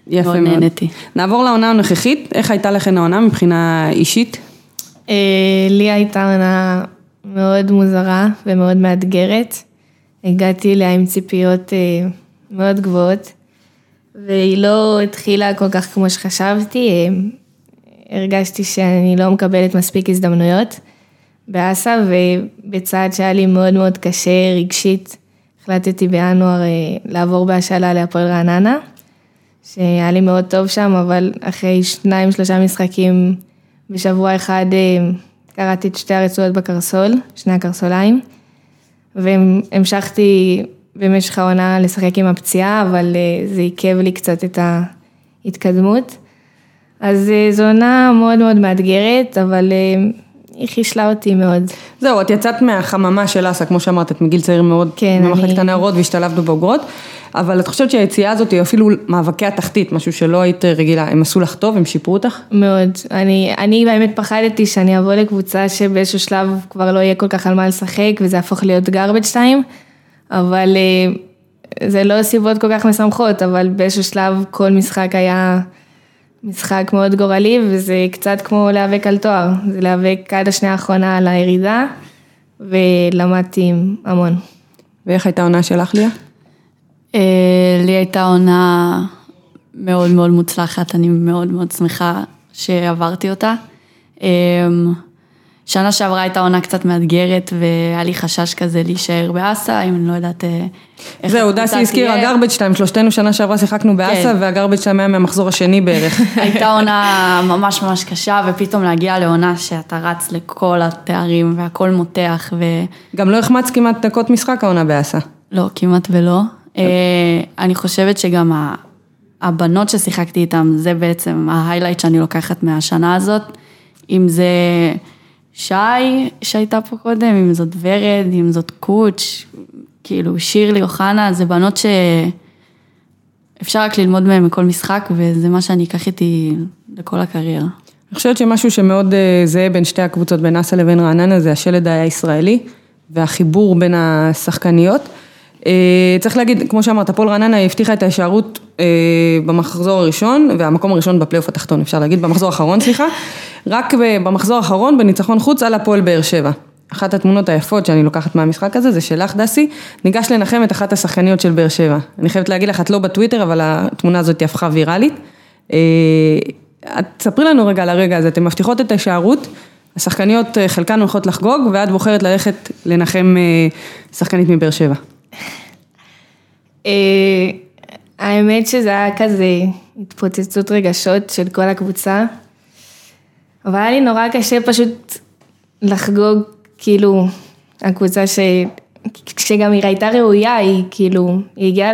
ומאוד נהניתי. נעבור לעונה הנוכחית, איך הייתה לכן העונה מבחינה אישית? אה, לי הייתה עונה מאוד מוזרה ומאוד מאתגרת. הגעתי אליה עם ציפיות אה, מאוד גבוהות, והיא לא התחילה כל כך כמו שחשבתי. הרגשתי שאני לא מקבלת מספיק הזדמנויות באסה, ובצעד שהיה לי מאוד מאוד קשה רגשית. החלטתי בינואר אה, לעבור בהשאלה להפועל רעננה, שהיה לי מאוד טוב שם, אבל אחרי שניים, שלושה משחקים בשבוע אחד אה, קראתי את שתי הרצועות בקרסול, שני הקרסוליים, והמשכתי במשך העונה לשחק עם הפציעה, אבל אה, זה עיכב לי קצת את ההתקדמות. אז זו עונה מאוד מאוד מאתגרת, אבל היא חישלה אותי מאוד. זהו, את יצאת מהחממה של אסא, כמו שאמרת, את מגיל צעיר מאוד, כן, ממחלקת אני... הנערות והשתלבת בבוגרות, אבל את חושבת שהיציאה הזאת היא אפילו מאבקי התחתית, משהו שלא היית רגילה, הם עשו לך טוב, הם שיפרו אותך? מאוד, אני, אני באמת פחדתי שאני אבוא לקבוצה שבאיזשהו שלב כבר לא יהיה כל כך על מה לשחק, וזה יהפוך להיות garbage time, אבל אה, זה לא סיבות כל כך משמחות, אבל באיזשהו שלב כל משחק היה... משחק מאוד גורלי וזה קצת כמו להיאבק על תואר, זה להיאבק עד השנייה האחרונה על הירידה ולמדתי המון. ואיך הייתה העונה שלך ליה? אה, לי הייתה עונה מאוד מאוד מוצלחת, אני מאוד מאוד שמחה שעברתי אותה. שנה שעברה הייתה עונה קצת מאתגרת והיה לי חשש כזה להישאר באסה, אם אני לא יודעת אה, איך... זהו, דסי הזכירה גרבג' 2, שלושתנו שנה שעברה שיחקנו באסה כן. והגרבג' 2 היה מהמחזור השני בערך. הייתה עונה ממש ממש קשה ופתאום להגיע לעונה שאתה רץ לכל התארים והכל מותח ו... גם לא החמץ כמעט דקות משחק העונה באסה. לא, כמעט ולא. אה, אני חושבת שגם הבנות ששיחקתי איתן, זה בעצם ההיילייט שאני לוקחת מהשנה הזאת, אם זה... שי שהייתה פה קודם, אם זאת ורד, אם זאת קוץ', כאילו שירלי, אוחנה, זה בנות שאפשר רק ללמוד מהן מכל משחק, וזה מה שאני אקח איתי לכל הקריירה. אני חושבת שמשהו שמאוד אה, זהה בין שתי הקבוצות, בין אסה לבין רעננה, זה השלד הישראלי והחיבור בין השחקניות. אה, צריך להגיד, כמו שאמרת, הפועל רעננה הבטיחה את ההישארות אה, במחזור הראשון, והמקום הראשון בפלייאוף התחתון, אפשר להגיד, במחזור האחרון, סליחה, רק במחזור האחרון בניצחון חוץ על הפועל באר שבע. אחת התמונות היפות שאני לוקחת מהמשחק הזה, זה שלך דסי, ניגש לנחם את אחת השחקניות של באר שבע. אני חייבת להגיד לך, את לא בטוויטר, אבל התמונה הזאת הפכה ויראלית. את תספרי לנו רגע על הרגע הזה, אתן מבטיחות את ההישארות, השחקניות חלקן הולכות לחגוג, ואת בוחרת ללכת לנחם שחקנית מבאר שבע. האמת שזה היה כזה התפוצצות רגשות של כל הקבוצה, אבל היה לי נורא קשה פשוט לחגוג, כאילו, הקבוצה ש... שגם היא הייתה ראויה, היא כאילו, היא הגיעה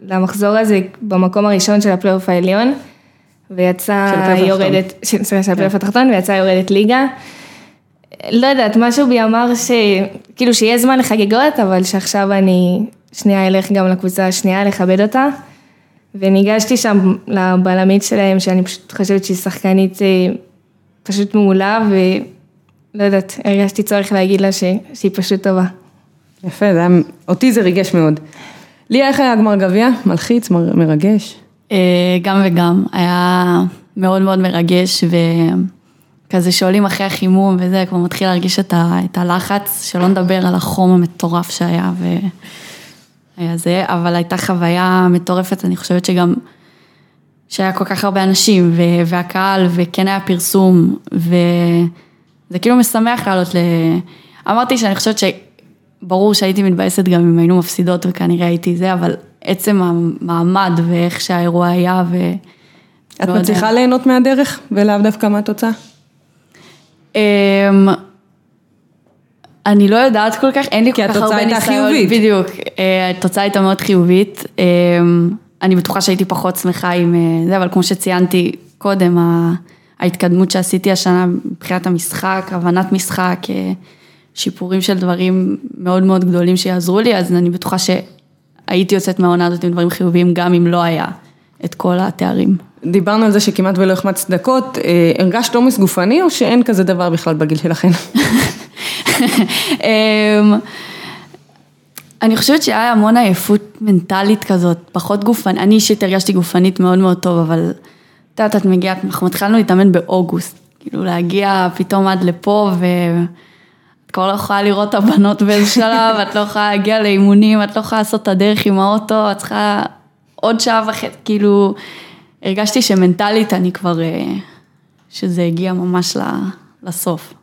למחזור הזה במקום הראשון של הפלייאוף העליון, ויצאה יורדת, סליחה, של הפלייאוף התחתון, ויצאה יורדת ליגה. לא יודעת, משהו בי אמר ש... כאילו שיהיה זמן לחגיגות, אבל שעכשיו אני שנייה אלך גם לקבוצה השנייה, לכבד אותה. וניגשתי שם לבלמית שלהם, שאני פשוט חושבת שהיא שחקנית פשוט מעולה, ולא יודעת, הרגשתי צורך להגיד לה ש... שהיא פשוט טובה. יפה, זה היה, אותי זה ריגש מאוד. ליה, איך היה גמר גביע? מלחיץ, מרגש? גם וגם, היה מאוד מאוד מרגש, וכזה שעולים אחרי החימום וזה, כבר מתחיל להרגיש את, ה... את הלחץ, שלא נדבר על החום המטורף שהיה, והיה זה, אבל הייתה חוויה מטורפת, אני חושבת שגם... שהיה כל כך הרבה אנשים, והקהל, וכן היה פרסום, וזה כאילו משמח לעלות ל... אמרתי שאני חושבת שברור שהייתי מתבאסת גם אם היינו מפסידות, וכנראה הייתי זה, אבל עצם המעמד ואיך שהאירוע היה, ו... את מצליחה ליהנות מהדרך, ולאו דווקא מהתוצאה? אני לא יודעת כל כך, אין לי כל כך הרבה ניסיון. כי התוצאה הייתה חיובית. בדיוק, התוצאה הייתה מאוד חיובית. אני בטוחה שהייתי פחות שמחה עם זה, אבל כמו שציינתי קודם, ההתקדמות שעשיתי השנה מבחינת המשחק, הבנת משחק, שיפורים של דברים מאוד מאוד גדולים שיעזרו לי, אז אני בטוחה שהייתי יוצאת מהעונה הזאת עם דברים חיוביים, גם אם לא היה את כל התארים. דיברנו על זה שכמעט ולא החמצת דקות, הרגשת עומס גופני או שאין כזה דבר בכלל בגיל שלכם? אני חושבת שהיה המון עייפות מנטלית כזאת, פחות גופנית, אני אישית הרגשתי גופנית מאוד מאוד טוב, אבל את יודעת, את מגיעה, אנחנו התחלנו להתאמן באוגוסט, כאילו להגיע פתאום עד לפה ואת כבר לא יכולה לראות את הבנות באיזה שלב, את לא יכולה להגיע לאימונים, את לא יכולה לעשות את הדרך עם האוטו, את צריכה עוד שעה וחצי, כאילו הרגשתי שמנטלית אני כבר, שזה הגיע ממש לסוף.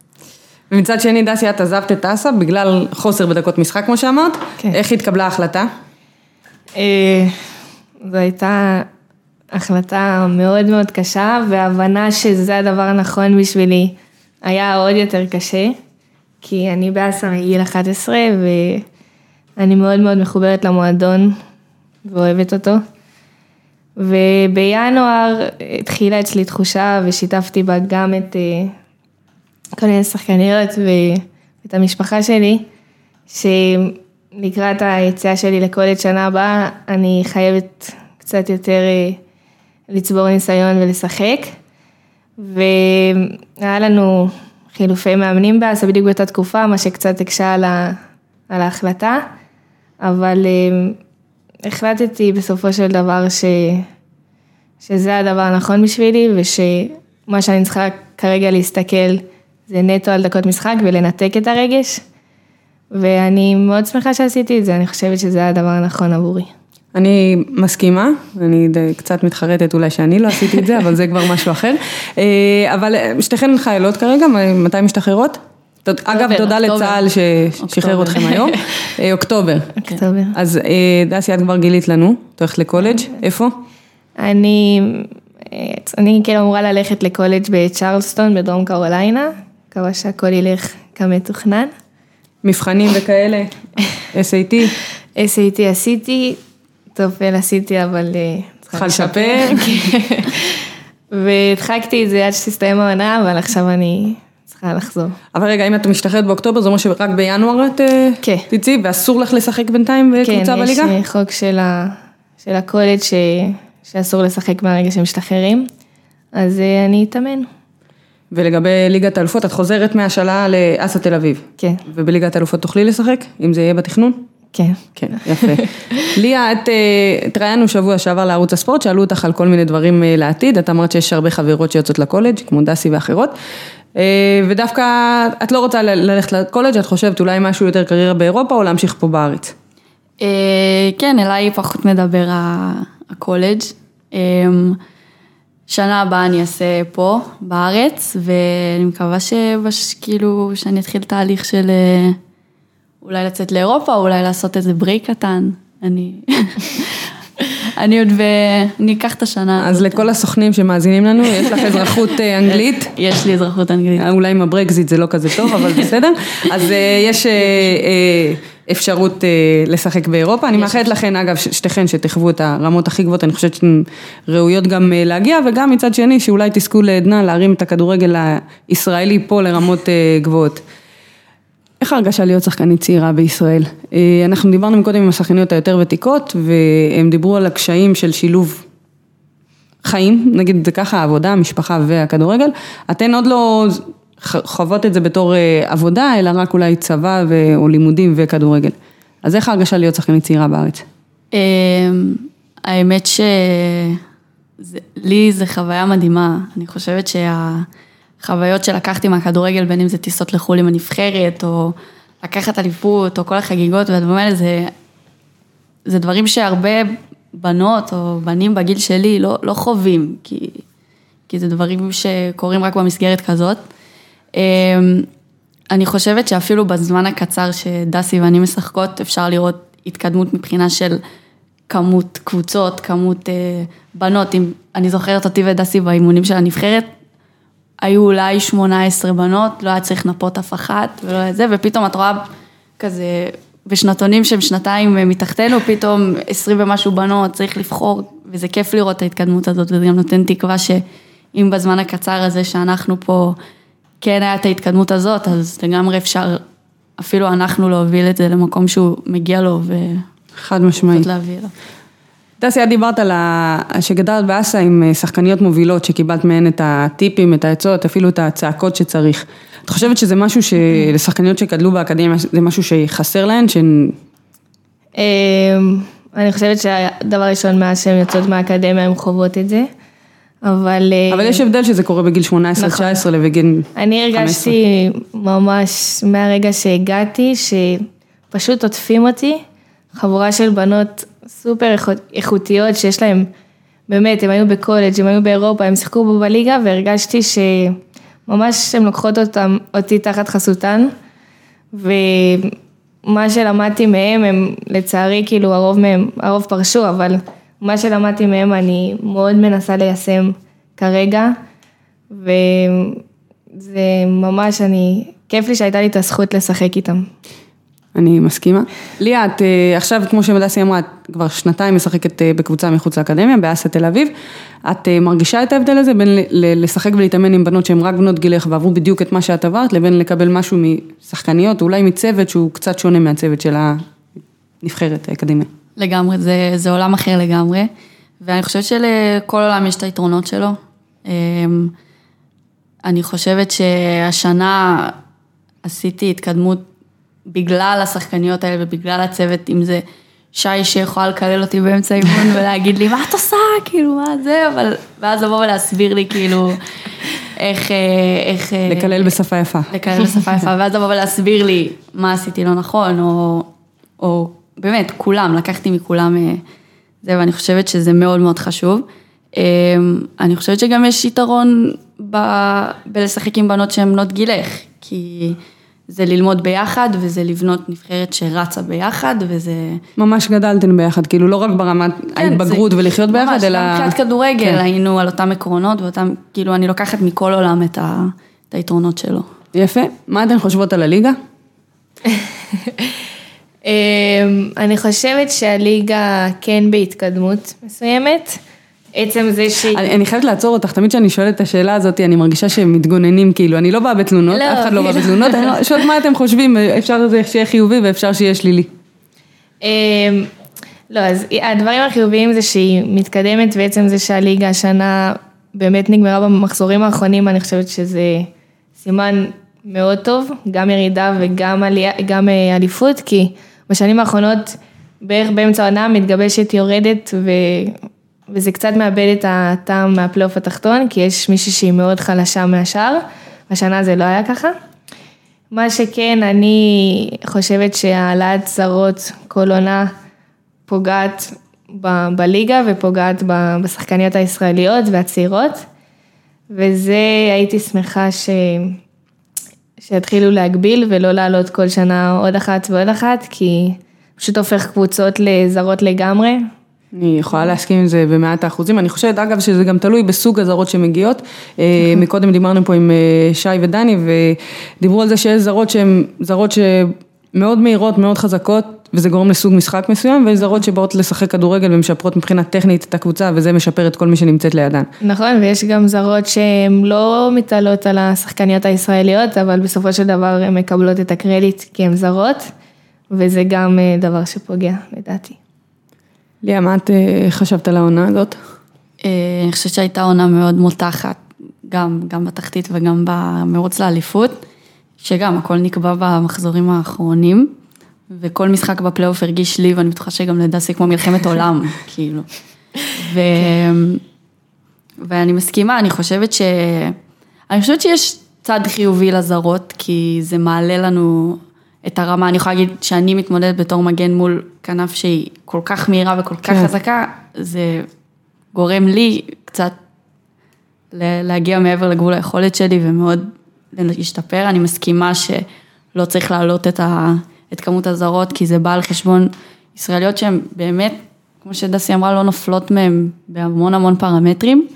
ומצד שני, דסי, את עזבת את אסא בגלל חוסר בדקות משחק, כמו שאמרת. כן. איך התקבלה ההחלטה? זו הייתה החלטה מאוד מאוד קשה, והבנה שזה הדבר הנכון בשבילי היה עוד יותר קשה, כי אני באסא מגיל 11, ואני מאוד מאוד מחוברת למועדון, ואוהבת אותו. ובינואר התחילה אצלי תחושה, ושיתפתי בה גם את... כל מיני שחקניות ואת המשפחה שלי, שלקראת היציאה שלי לקולג' שנה הבאה, אני חייבת קצת יותר לצבור ניסיון ולשחק. והיה לנו חילופי מאמנים באסה בדיוק באותה תקופה, מה שקצת הקשה על, ההחלטה, אבל החלטתי בסופו של דבר ש... שזה הדבר הנכון בשבילי, ושמה שאני צריכה כרגע להסתכל זה נטו על דקות משחק ולנתק את הרגש, ואני מאוד שמחה שעשיתי את זה, אני חושבת שזה הדבר הנכון עבורי. אני מסכימה, אני קצת מתחרטת אולי שאני לא עשיתי את זה, אבל זה כבר משהו אחר. אבל שתיכן חיילות כרגע, מתי משתחררות? אגב, תודה לצה"ל ששחרר אתכם היום. אוקטובר. אוקטובר. אז דסי, את כבר גילית לנו, את הולכת לקולג', איפה? אני, אני כאילו אמורה ללכת לקולג' בצ'רלסטון בדרום קרוליינה, מקווה שהכל ילך כמתוכנן. מבחנים וכאלה, SAT? SAT עשיתי, טופל עשיתי, אבל... צריכה לשפר. והדחקתי את זה עד שתסתיים העונה, אבל עכשיו אני צריכה לחזור. אבל רגע, אם את משתחררת באוקטובר, זה אומר שרק בינואר את אה, כן. תצאי, ואסור לך לשחק בינתיים בקבוצה כן, בליגה? יש אה, חוק של, ה, של הקולג' ש, שאסור לשחק מהרגע שמשתחררים, אז אה, אני אתאמן. ולגבי ליגת האלופות, את חוזרת מהשאלה לאסה תל אביב. כן, ובליגת האלופות תוכלי לשחק, אם זה יהיה בתכנון? כן. כן, יפה. ליה, את התראיינו שבוע שעבר לערוץ הספורט, שאלו אותך על כל מיני דברים לעתיד, את אמרת שיש הרבה חברות שיוצאות לקולג', כמו דסי ואחרות, ודווקא את לא רוצה ללכת לקולג', את חושבת אולי משהו יותר קריירה באירופה או להמשיך פה בארץ? אה, כן, אליי פחות מדבר הקולג'. אה, שנה הבאה אני אעשה פה, בארץ, ואני מקווה שבש, כאילו, שאני אתחיל תהליך של אה, אולי לצאת לאירופה, או אולי לעשות איזה break קטן. אני... אני עוד ב... אני אקח את השנה. אז. לכל הסוכנים שמאזינים לנו, יש לך אזרחות אה, אנגלית. יש לי אזרחות אנגלית. אולי עם הברקזיט זה לא כזה טוב, אבל בסדר. אז אה, יש אה, אה, אפשרות אה, לשחק באירופה. אני מאחלת לכן, אגב, שתיכן שתחוו את הרמות הכי גבוהות, אני חושבת שאתן ראויות גם אה, להגיע, וגם מצד שני, שאולי תזכו לעדנה להרים את הכדורגל הישראלי פה לרמות אה, גבוהות. איך ההרגשה להיות שחקנית צעירה בישראל? אה, אנחנו דיברנו מקודם עם השחקניות היותר ותיקות, והם דיברו על הקשיים של שילוב חיים, נגיד את זה ככה, העבודה, המשפחה והכדורגל. אתן עוד לא חוות את זה בתור אה, עבודה, אלא רק אולי צבא ו- או לימודים וכדורגל. אז איך ההרגשה להיות שחקנית צעירה בארץ? אמ, האמת שלי זה חוויה מדהימה. אני חושבת שהחוויות שלקחתי מהכדורגל, בין אם זה טיסות לחו"ל עם הנבחרת, או לקחת אליפות, או כל החגיגות והדברים האלה, זה, זה דברים שהרבה בנות או בנים בגיל שלי לא, לא חווים, כי, כי זה דברים שקורים רק במסגרת כזאת. אמ, אני חושבת שאפילו בזמן הקצר שדסי ואני משחקות, אפשר לראות התקדמות מבחינה של כמות קבוצות, כמות אה, בנות. אם אני זוכרת אותי ודסי באימונים של הנבחרת, היו אולי 18 בנות, לא היה צריך לנפות אף אחת, ולא את זה, ופתאום את רואה כזה, בשנתונים שהם שנתיים מתחתנו, פתאום 20 ומשהו בנות, צריך לבחור, וזה כיף לראות את ההתקדמות הזאת, וזה גם נותן תקווה שאם בזמן הקצר הזה שאנחנו פה, כן היה את ההתקדמות הזאת, אז לגמרי אפשר, אפילו אנחנו להוביל את זה למקום שהוא מגיע לו, חד משמעית. להביא לו. את דיברת על ה... שגדלת באסה עם אה, שחקניות מובילות, שקיבלת מהן את הטיפים, את העצות, אפילו את הצעקות שצריך. את חושבת שזה משהו שלשחקניות שגדלו באקדמיה, זה משהו שחסר להן? ש... אמ, אני חושבת שהדבר הראשון מאז שהן יוצאות מהאקדמיה הן חוות את זה, אבל... אה, אבל יש הבדל שזה קורה בגיל 18-19 נכון. ובגיל... אני 15. הרגשתי ממש מהרגע שהגעתי, שפשוט עוטפים אותי, חבורה של בנות סופר איכות- איכותיות שיש להן, באמת, הם היו בקולג', הם היו באירופה, הם שיחקו בו בליגה, והרגשתי שממש הן לוקחות אותם, אותי תחת חסותן, ומה שלמדתי מהם, הם לצערי, כאילו הרוב מהם, הרוב פרשו, אבל מה שלמדתי מהם אני מאוד מנסה ליישם כרגע, וזה ממש, אני, כיף לי שהייתה לי את הזכות לשחק איתם. אני מסכימה. ליה, את אה, עכשיו, כמו שמדסי אמרה, את כבר שנתיים משחקת אה, בקבוצה מחוץ לאקדמיה, באסה תל אביב. את אה, מרגישה את ההבדל הזה בין לשחק ולהתאמן עם בנות שהן רק בנות גילך ועברו בדיוק את מה שאת עברת, לבין לקבל משהו משחקניות, אולי מצוות שהוא קצת שונה מהצוות של הנבחרת האקדמיה. לגמרי, זה, זה עולם אחר לגמרי, ואני חושבת שלכל עולם יש את היתרונות שלו. אמ, אני חושבת שהשנה עשיתי התקדמות בגלל השחקניות האלה ובגלל הצוות, אם זה שי שיכולה לקלל אותי באמצע אימון ולהגיד לי, מה את עושה? כאילו, מה זה? אבל, ואז לבוא ולהסביר לי כאילו, איך... אה, איך אה, לקלל בשפה יפה. לקלל בשפה יפה, ואז לבוא ולהסביר לי מה עשיתי לא נכון, או, או באמת, כולם, לקחתי מכולם אה, זה, ואני חושבת שזה מאוד מאוד חשוב. אה, אני חושבת שגם יש יתרון ב, בלשחק עם בנות שהן בנות גילך, כי זה ללמוד ביחד, וזה לבנות נבחרת שרצה ביחד, וזה... ממש גדלתן ביחד, כאילו לא רק ברמת כן, ההתבגרות זה- ולחיות ביחד, ממש, אלא... גם מבחינת כדורגל, כן. היינו על אותם עקרונות, ואותם, כאילו, אני לוקחת מכל עולם את, ה, את היתרונות שלו. יפה. מה אתן חושבות על הליגה? אמ, אני חושבת שהליגה כן בהתקדמות מסוימת. עצם זה שהיא... אני, אני חייבת לעצור אותך, תמיד כשאני שואלת את השאלה הזאת, אני מרגישה שהם מתגוננים, כאילו, אני לא באה בתלונות, לא, אף אחד לא בא כאילו. בתלונות, אני לא- שואלת מה אתם חושבים, אפשר שיהיה חיובי ואפשר שיהיה שלילי. אמ, לא, אז הדברים החיוביים זה שהיא מתקדמת, ועצם זה שהליגה השנה באמת נגמרה במחזורים האחרונים, אני חושבת שזה סימן מאוד טוב, גם ירידה וגם עלייה, גם אה, אליפות, כי בשנים האחרונות בערך באמצע העונה מתגבשת יורדת, ו... וזה קצת מאבד את הטעם מהפלייאוף התחתון, כי יש מישהי שהיא מאוד חלשה מהשאר, השנה זה לא היה ככה. מה שכן, אני חושבת שהעלאת זרות כל עונה פוגעת ב- בליגה ופוגעת ב- בשחקניות הישראליות והצעירות, וזה הייתי שמחה ש... שיתחילו להגביל ולא לעלות כל שנה עוד אחת ועוד אחת, כי פשוט הופך קבוצות לזרות לגמרי. אני יכולה להסכים עם זה במאת האחוזים, אני חושבת אגב שזה גם תלוי בסוג הזרות שמגיעות, אה, מקודם דיברנו פה עם אה, שי ודני ודיברו על זה שיש זרות שהן זרות שמאוד מהירות, מאוד חזקות וזה גורם לסוג משחק מסוים ויש זרות שבאות לשחק כדורגל ומשפרות מבחינה טכנית את הקבוצה וזה משפר את כל מי שנמצאת לידן. נכון, ויש גם זרות שהן לא מתעלות על השחקניות הישראליות, אבל בסופו של דבר הן מקבלות את הקרדיט כי הן זרות, וזה גם אה, דבר שפוגע, לדעתי. ליה, מה את אה, חשבת על העונה הזאת? אה, אני חושבת שהייתה עונה מאוד מותחת, גם, גם בתחתית וגם במרוץ לאליפות, שגם הכל נקבע במחזורים האחרונים, וכל משחק בפלייאוף הרגיש לי, ואני בטוחה שגם לדסי כמו מלחמת עולם, כאילו. ו... ואני מסכימה, אני חושבת ש... אני חושבת שיש צד חיובי לזרות, כי זה מעלה לנו את הרמה, אני יכולה להגיד שאני מתמודדת בתור מגן מול כנף שהיא כל כך מהירה וכל כך כן. חזקה, זה גורם לי קצת להגיע מעבר לגבול היכולת שלי ומאוד להשתפר. אני מסכימה שלא צריך להעלות את, ה, את כמות הזרות, כי זה בא על חשבון ישראליות שהן באמת, כמו שדסי אמרה, לא נופלות מהן בהמון המון פרמטרים.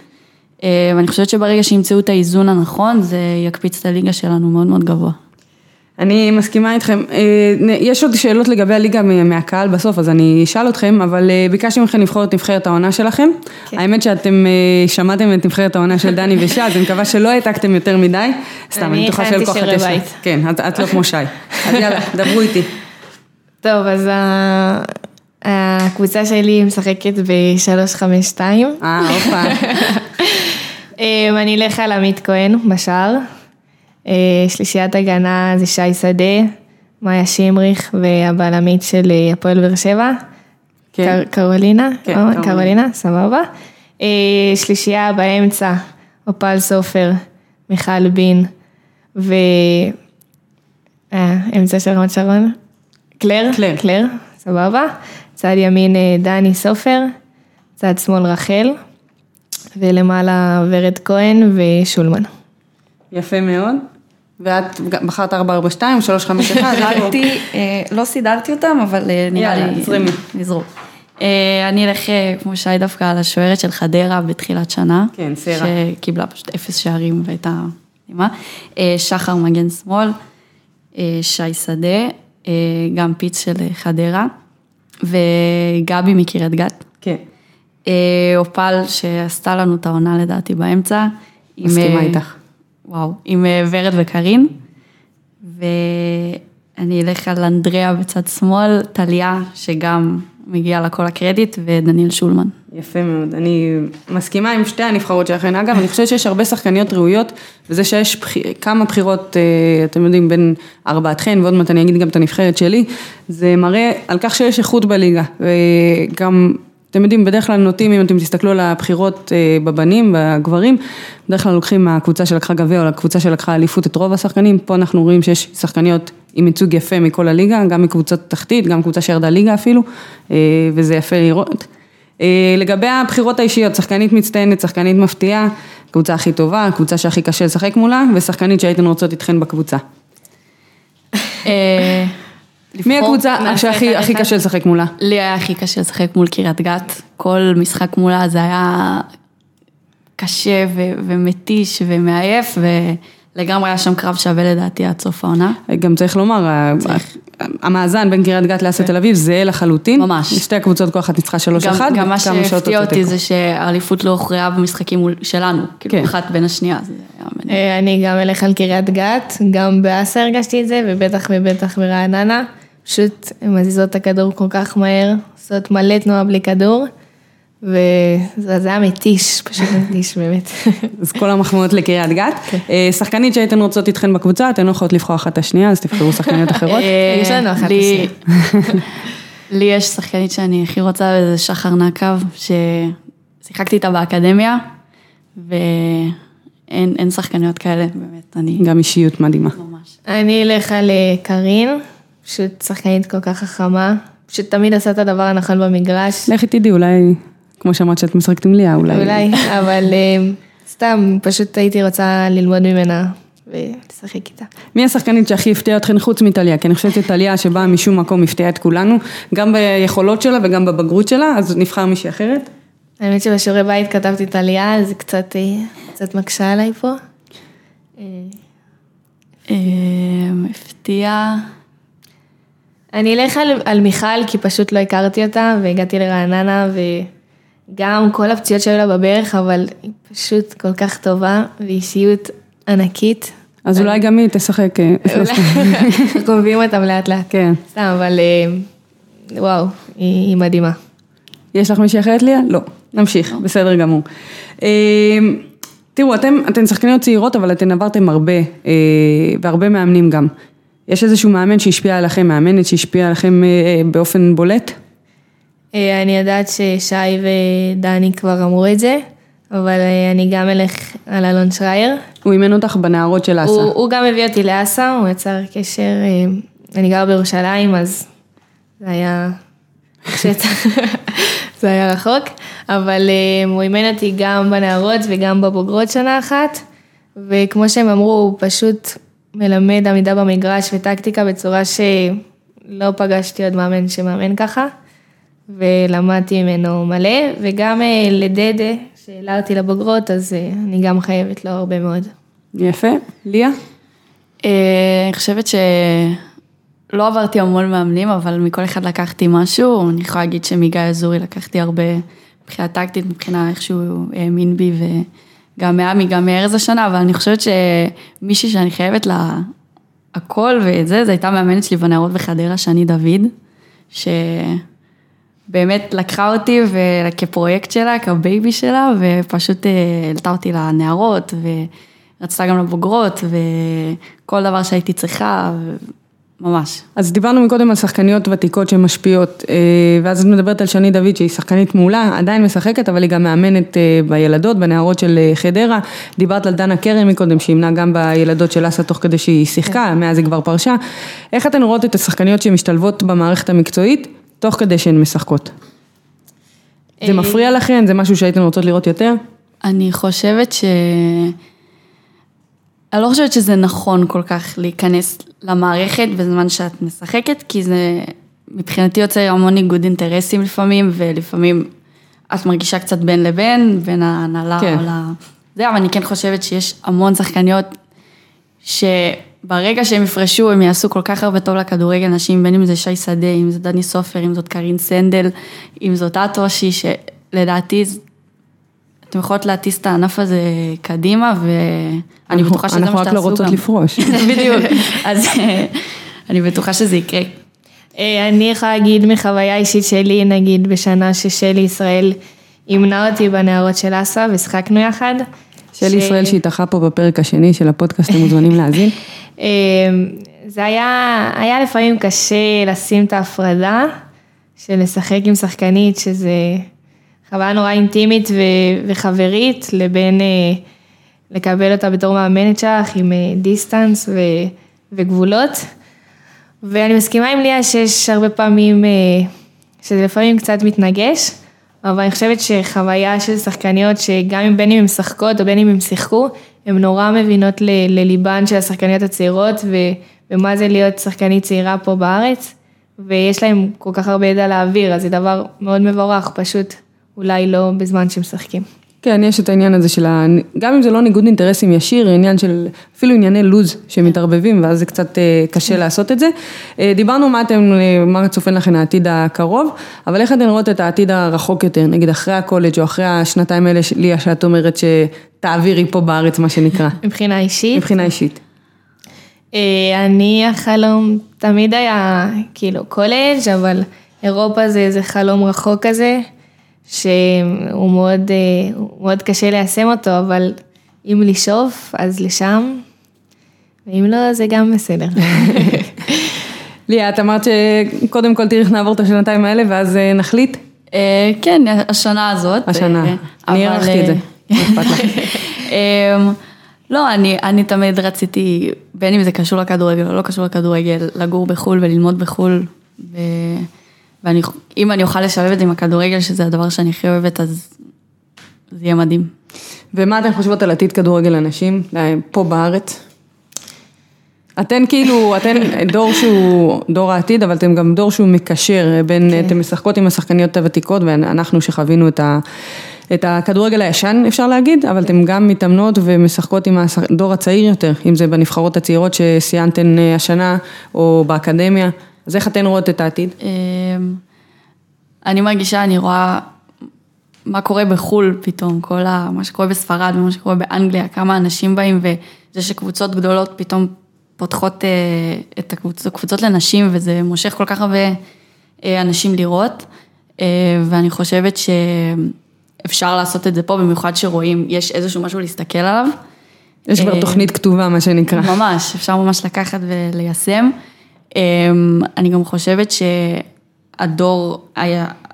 אה, ואני חושבת שברגע שימצאו את האיזון הנכון, זה יקפיץ את הליגה שלנו מאוד מאוד גבוה. אני מסכימה איתכם. אה, יש עוד שאלות לגבי הליגה מה- מהקהל בסוף, אז אני אשאל אתכם, אבל אה, ביקשתי מכם לבחור את נבחרת העונה שלכם. כן. האמת שאתם אה, שמעתם את נבחרת העונה של דני ושי, אז אני מקווה שלא העתקתם יותר מדי. סתם, אני בטוחה אחת יש... בית. כן, את- את לא כמו שי. אז יאללה, דברו איתי. טוב, אז הקבוצה שלי משחקת ב-352. אה, הופה. אני אלך על עמית כהן בשער. אה, שלישיית הגנה זה שי שדה, מאיה שמריך והבלמית של אה, הפועל באר שבע. כן. קר- קרולינה? כן, קרולינה. קרולינה, סבבה. אה, שלישייה באמצע, אופל סופר, מיכל בין, ו... אמצע של רמת שרון? קלר? קלר. קלר, סבבה. צד ימין דני סופר, צד שמאל רחל, ולמעלה ורד כהן ושולמן. יפה מאוד. ואת בחרת 442, 351, שאלתי, אה, לא סידרתי אותם, אבל אה, נראה יאללה, לי... זרמי. נזרום. אה, אני אלך, אה, כמו שי דווקא, על השוערת של חדרה בתחילת שנה. כן, סרה. שקיבלה פשוט אפס שערים והייתה מדהימה. אה, שחר מגן שמאל, שי שדה, גם פיץ של חדרה, וגבי מקריית גת. כן. אופל שעשתה לנו את העונה לדעתי באמצע. מסכימה איתך. וואו, עם אה, ורד וקארין. ואני אלך על אנדריאה בצד שמאל, טליה, שגם מגיע לה כל הקרדיט, ודניאל שולמן. יפה מאוד, אני מסכימה עם שתי הנבחרות שלכן, אגב, אני חושבת שיש הרבה שחקניות ראויות, וזה שיש בח... כמה בחירות, אה, אתם יודעים, בין ארבעתכן, ועוד מעט אני אגיד גם את הנבחרת שלי, זה מראה על כך שיש איכות בליגה, וגם, אתם יודעים, בדרך כלל נוטים, אם אתם תסתכלו על הבחירות אה, בבנים, בגברים, בדרך כלל לוקחים מהקבוצה שלקחה גביע, או לקבוצה שלקחה אליפות את רוב השחקנים, פה אנחנו רואים שיש שחקניות עם ייצוג יפה מכל הליגה, גם מקבוצות תחתית, גם קבוצה שירדה ליגה אפילו, אה, וזה יפה לראות. אה, לגבי הבחירות האישיות, שחקנית מצטיינת, שחקנית מפתיעה, קבוצה הכי טובה, קבוצה שהכי קשה לשחק מולה, ושחקנית שהייתן רוצות איתכן בקבוצה. מי הקבוצה שהכי הכי? קשה לשחק מולה? לי היה הכי קשה לשחק מול קריית גת, כל משחק מולה זה היה קשה ו- ומתיש ומעייף, לגמרי היה שם קרב שווה לדעתי עד סוף העונה. גם צריך לומר, ה- המאזן בין קריית גת לאסת תל אביב זהה לחלוטין. ממש. שתי הקבוצות כל אחת ניצחה 3-1. גם, גם מה שהפתיע אותי. זה שהאליפות לא הוכרעה במשחקים מול- שלנו, כן. כאילו אחת בין השנייה. אה, אני גם אלך על קריית גת, גם באסה הרגשתי את זה, ובטח ובטח ברעננה. פשוט מזיזות את הכדור כל כך מהר, עושות מלא תנועה בלי כדור, וזה זה היה מתיש, פשוט מתיש באמת. אז כל המחמאות לקריית גת. כן. אה, שחקנית שהייתן רוצות איתכן בקבוצה, אתן לא יכולות לבחור אחת את השנייה, אז תבחרו שחקניות אחרות. אה, יש לנו אחת לי- לי יש שחקנית שאני הכי רוצה, וזה שחר נקב, ששיחקתי איתה באקדמיה, ואין אין שחקניות כאלה, באמת, אני גם אישיות מדהימה. ממש. אני אלך על אה, קארין, פשוט שחקנית כל כך חכמה, פשוט תמיד עושה את הדבר הנכון במגרש. לכי תדעי, אולי, כמו שאמרת שאת משחקת עם ליה, אולי. אולי, אבל אה, סתם, פשוט הייתי רוצה ללמוד ממנה ולשחק איתה. מי השחקנית שהכי הפתיעה אתכן חוץ מטליה? כי אני חושבת שטליה שבאה משום מקום הפתיעה את כולנו, גם ביכולות שלה וגם בבגרות שלה, אז נבחר מישהי אחרת. האמת שבשיעורי בית כתבתי את עלייה, אז זה קצת, אה, קצת מקשה עליי פה. אה, אה, הפתיע, אני אלך על, על מיכל, כי פשוט לא הכרתי אותה, והגעתי לרעננה, וגם כל הפציעות שהיו לה בברך, אבל היא פשוט כל כך טובה, ואישיות ענקית. אז אולי גם היא תשחק. אה, אנחנו מביאים אותם לאט לאט. כן. סתם, אבל אה, וואו, היא, מדהימה. יש לך מישהי אחרת ליה? לא. נמשיך, בסדר גמור. אה, תראו, אתן שחקניות צעירות, אבל אתן עברתם הרבה, אה, והרבה מאמנים גם. יש איזשהו מאמן שהשפיע עליכם, מאמנת שהשפיעה עליכם אה, אה, באופן בולט? אה, אני יודעת ששי ודני כבר אמרו את זה, אבל אני גם אלך על אלון שרייר. הוא אימן אותך בנערות של אסה. הוא, הוא גם הביא אותי לאסה, הוא יצר קשר, אני גר בירושלים, אז זה היה, זה היה רחוק, אבל הוא אימן אותי גם בנערות וגם בבוגרות שנה אחת, וכמו שהם אמרו, הוא פשוט מלמד עמידה במגרש וטקטיקה בצורה שלא פגשתי עוד מאמן שמאמן ככה, ולמדתי ממנו מלא, וגם אה, לדדה, שהעלה אותי לבוגרות, אז אה, אני גם חייבת לו הרבה מאוד. יפה. ליה? אה, אני חושבת שלא עברתי המון מאמנים, אבל מכל אחד לקחתי משהו, אני יכולה להגיד שמגיא אזורי לקחתי הרבה מבחינה טקטית, מבחינה איך שהוא האמין בי, וגם מעמי, גם מארז השנה, אבל אני חושבת שמישהי שאני חייבת לה הכל ואת זה, זו הייתה מאמנת שלי בנערות בחדרה, שני דוד, שבאמת לקחה אותי כפרויקט שלה, כבייבי שלה, ופשוט אה, העלתה אותי לנערות, ורצתה גם לבוגרות, וכל דבר שהייתי צריכה, ממש. אז דיברנו מקודם על שחקניות ותיקות שמשפיעות, אה, ואז את מדברת על שני דוד שהיא שחקנית מעולה, עדיין משחקת, אבל היא גם מאמנת אה, בילדות, בנערות של אה, חדרה. דיברת על דנה קרן מקודם, שהמנה גם בילדות של אסה תוך כדי שהיא שיחקה, מאז היא כבר פרשה. איך אתן רואות את השחקניות שמשתלבות במערכת המקצועית, תוך כדי שהן משחקות? זה מפריע לכן? זה משהו שהייתן רוצות לראות יותר? אני חושבת ש... אני לא חושבת שזה נכון כל כך להיכנס למערכת בזמן שאת משחקת, כי זה מבחינתי יוצר המון ניגוד אינטרסים לפעמים, ולפעמים את מרגישה קצת בין לבין, בין ההנהלה כן. או ל... זה, אבל אני כן חושבת שיש המון שחקניות שברגע שהם יפרשו, הם יעשו כל כך הרבה טוב לכדורגל נשים, בין אם זה שי שדה, אם זה דני סופר, אם זאת קרין סנדל, אם זאת את אושי, שלדעתי אתם יכולות להטיס את הענף הזה קדימה, ואני אנחנו- בטוחה שזה מה שתעשו גם. אנחנו רק לא רוצות לפרוש. בדיוק, אז אה, אני בטוחה שזה יקרה. אה, אני יכולה להגיד מחוויה אישית שלי, נגיד בשנה ששלי ישראל אימנה אותי בנערות של אסה ושחקנו יחד. של ש- ישראל שהתארחה פה בפרק השני של הפודקאסט, אתם מוזמנים להאזין. אה, זה היה, היה לפעמים קשה לשים את ההפרדה של לשחק עם שחקנית, שזה חוויה נורא אינטימית ו- וחברית, לבין אה, לקבל אותה בתור מאמנת שלך עם אה, דיסטנס ו- וגבולות. ואני מסכימה עם ליה שיש הרבה פעמים, אה, שזה לפעמים קצת מתנגש, אבל אני חושבת שחוויה של שחקניות, שגם אם בין אם הן משחקות או בין אם הן שיחקו, הן נורא מבינות ל- לליבן של השחקניות הצעירות, ו- ומה זה להיות שחקנית צעירה פה בארץ, ויש להן כל כך הרבה ידע להעביר, אז זה דבר מאוד מבורך, פשוט אולי לא בזמן שמשחקים. כן, יש את העניין הזה של ה... גם אם זה לא ניגוד אינטרסים ישיר, עניין של אפילו ענייני לוז שמתערבבים, ואז זה קצת אה, קשה לעשות את זה. אה, דיברנו מה אתם, אה, מה צופן לכם העתיד הקרוב, אבל איך אתן רואות את העתיד הרחוק יותר, נגיד אחרי הקולג' או אחרי השנתיים האלה, ליה, שאת אומרת שתעבירי פה בארץ, מה שנקרא, מבחינה אישית. מבחינה אישית. אני החלום תמיד היה כאילו קולג', אבל אירופה זה איזה חלום רחוק כזה, שהוא מאוד, אה, מאוד קשה ליישם אותו, אבל אם לשאוף, אז לשם, ואם לא, זה גם בסדר. ליה, את אמרת שקודם כל תראי איך נעבור את השנתיים האלה, ואז אה, נחליט. אה, כן, השנה הזאת. השנה. אני אבל, הערכתי את זה. לך? אמ, לא, אני, אני תמיד רציתי, בין אם זה קשור לכדורגל או לא קשור לכדורגל, לגור בחו"ל וללמוד בחו"ל. ואם אני אוכל לשלב את זה עם הכדורגל, שזה הדבר שאני הכי אוהבת, אז זה יהיה מדהים. ומה אתן חושבות על עתיד כדורגל הנשים, אה, פה בארץ? אתן כאילו, אתן דור שהוא דור העתיד, אבל אתם גם דור שהוא מקשר בין, כן. אתן משחקות עם השחקניות הוותיקות, ואנחנו שחווינו את, ה, את הכדורגל הישן, אפשר להגיד, אבל אתן גם מתאמנות ומשחקות עם הדור הצעיר יותר, אם זה בנבחרות הצעירות שסיינתן אה, השנה, או באקדמיה, אז איך אתן רואות את העתיד? אמ, אני מרגישה, אני רואה מה קורה בחו"ל פתאום, כל ה, מה שקורה בספרד ומה שקורה באנגליה, כמה אנשים באים וזה שקבוצות גדולות פתאום פותחות אה, את הקבוצות, קבוצות לנשים וזה מושך כל כך הרבה אה, אנשים לראות אה, ואני חושבת שאפשר לעשות את זה פה, במיוחד שרואים, יש איזשהו משהו להסתכל עליו. יש כבר תוכנית כתובה, מה שנקרא. ממש, אפשר ממש לקחת וליישם. אמ, אני גם חושבת שהדור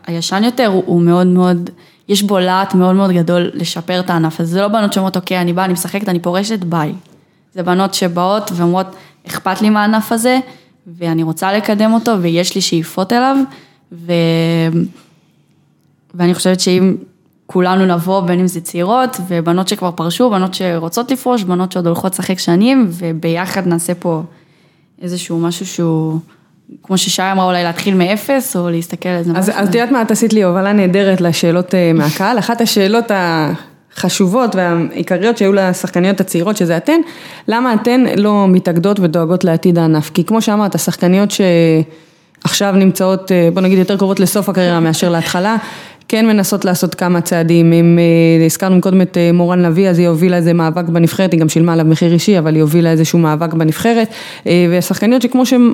הישן יותר הוא מאוד מאוד, יש בו להט מאוד מאוד גדול לשפר את הענף הזה. זה לא בנות שאומרות, אוקיי, אני באה, אני משחקת, אני פורשת, ביי. זה בנות שבאות ואומרות, אכפת לי מהענף הזה, ואני רוצה לקדם אותו, ויש לי שאיפות אליו, ו... ואני חושבת שאם כולנו נבוא, בין אם זה צעירות, ובנות שכבר פרשו, בנות שרוצות לפרוש, בנות שעוד הולכות לשחק שנים, וביחד נעשה פה איזשהו משהו שהוא, כמו ששי אמרה, אולי להתחיל מאפס, או להסתכל על איזה אז משהו. אז את יודעת מה, את עשית לי הובלה נהדרת לשאלות אה, מהקהל. אחת השאלות החשובות והעיקריות שהיו לשחקניות הצעירות, שזה אתן, למה אתן לא מתאגדות ודואגות לעתיד הענף? כי כמו שאמרת, השחקניות שעכשיו נמצאות, אה, בוא נגיד, יותר קרובות לסוף הקריירה מאשר להתחלה, כן מנסות לעשות כמה צעדים, אם אה, הזכרנו קודם את אה, מורן לביא, אז היא הובילה איזה מאבק בנבחרת, היא גם שילמה עליו מחיר אישי, אבל היא הובילה איזשהו מאבק בנבחרת, אה, והשחקניות שכמו שהן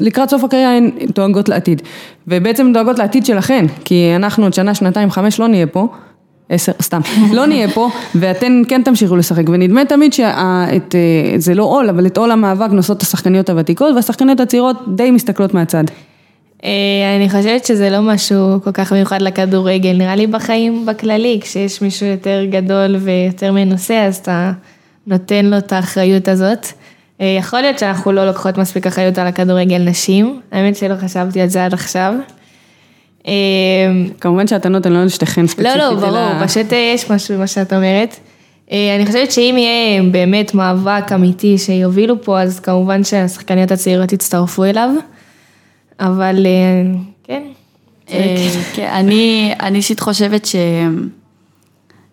לקראת סוף הקריירה הן דואגות לעתיד, ובעצם דואגות לעתיד שלכן, כי אנחנו עוד שנה, שנתיים, חמש לא נהיה פה. עשר, סתם, לא נהיה פה, ואתן כן תמשיכו לשחק, ונדמה תמיד שזה לא עול, אבל את עול המאבק נושאות השחקניות הוותיקות, והשחקניות הצעירות די מסתכלות מהצד. אה, אני חושבת שזה לא משהו כל כך מיוחד לכדורגל, נראה לי בחיים בכללי, כשיש מישהו יותר גדול ויותר מנוסה, אז אתה נותן לו את האחריות הזאת. אה, יכול להיות שאנחנו לא לוקחות מספיק אחריות על הכדורגל נשים, האמת שלא חשבתי על זה עד עכשיו. אה, כמובן שאתנות הן לא לשתיכן ספציפית, לא, לא, ברור, פשוט יש משהו במה שאת אומרת. אני חושבת שאם יהיה באמת מאבק אמיתי שיובילו פה, אז כמובן שהשחקניות הצעירות יצטרפו אליו. אבל אה, כן. אה, כן, אני אני אישית חושבת ש...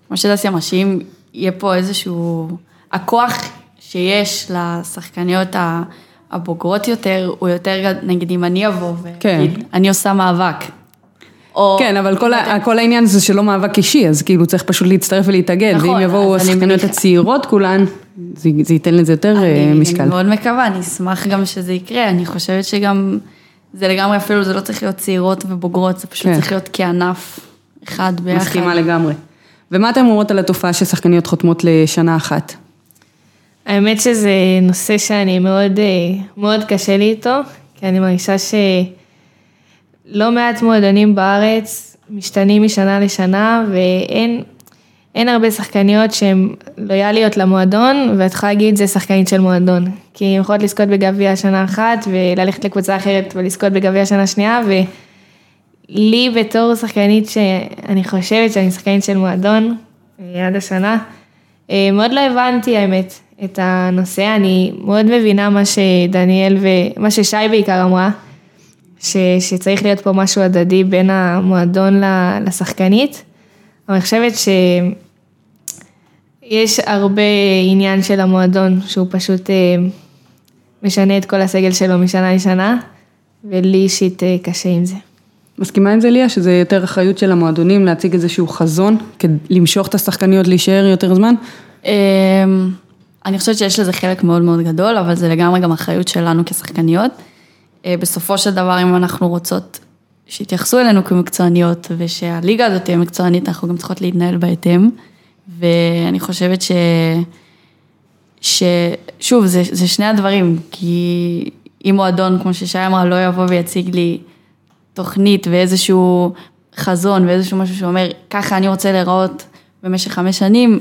כמו שדסי אמרה, שאם יהיה פה איזשהו... הכוח שיש לשחקניות הבוגרות יותר, הוא יותר, נגיד אם אני אבוא כן. ואגיד, אני עושה מאבק. או... כן, אבל כל, ה- כל העניין זה שלא מאבק אישי, אז כאילו צריך פשוט להצטרף ולהתאגד, נכון, ואם יבואו השחקניות הצעירות כולן, זה, זה ייתן לזה יותר אה, אני, משקל. אני מאוד מקווה, אני אשמח גם שזה יקרה, אני חושבת שגם, זה לגמרי אפילו, זה לא צריך להיות צעירות ובוגרות, זה פשוט כן. צריך להיות כענף אחד ביחד. מסכימה לגמרי. ומה אתם אומרות על התופעה ששחקניות חותמות לשנה אחת? האמת שזה נושא שאני מאוד, אה, מאוד קשה לי איתו, כי אני מרגישה שלא מעט מועדונים בארץ משתנים משנה לשנה, ואין אין הרבה שחקניות שהן לויאליות למועדון, ואת יכולה להגיד זה שחקנית של מועדון. כי הן יכולות לזכות בגביע שנה אחת, וללכת לקבוצה אחרת ולזכות בגביע שנה שנייה, ולי בתור שחקנית שאני חושבת שאני שחקנית של מועדון, אה, עד השנה, אה, מאוד לא הבנתי האמת את הנושא, אני מאוד מבינה מה שדניאל ומה ששי בעיקר אמרה, ש, שצריך להיות פה משהו הדדי בין המועדון לשחקנית, אבל אני חושבת יש הרבה עניין של המועדון, שהוא פשוט אה, משנה את כל הסגל שלו משנה לשנה, ולי אישית אה, קשה עם זה. מסכימה עם זה ליה, שזה יותר אחריות של המועדונים להציג איזשהו חזון, כדי למשוך את השחקניות להישאר יותר זמן? אמ, אני חושבת שיש לזה חלק מאוד מאוד גדול, אבל זה לגמרי גם אחריות שלנו כשחקניות. אה, בסופו של דבר, אם אנחנו רוצות שיתייחסו אלינו כמקצועניות, ושהליגה הזאת תהיה מקצוענית, אנחנו גם צריכות להתנהל בהתאם. ואני חושבת ש... ששוב, זה, זה שני הדברים, כי אם מועדון, כמו ששי אמרה, לא יבוא ויציג לי תוכנית ואיזשהו חזון ואיזשהו משהו שאומר, ככה אני רוצה להיראות במשך חמש שנים,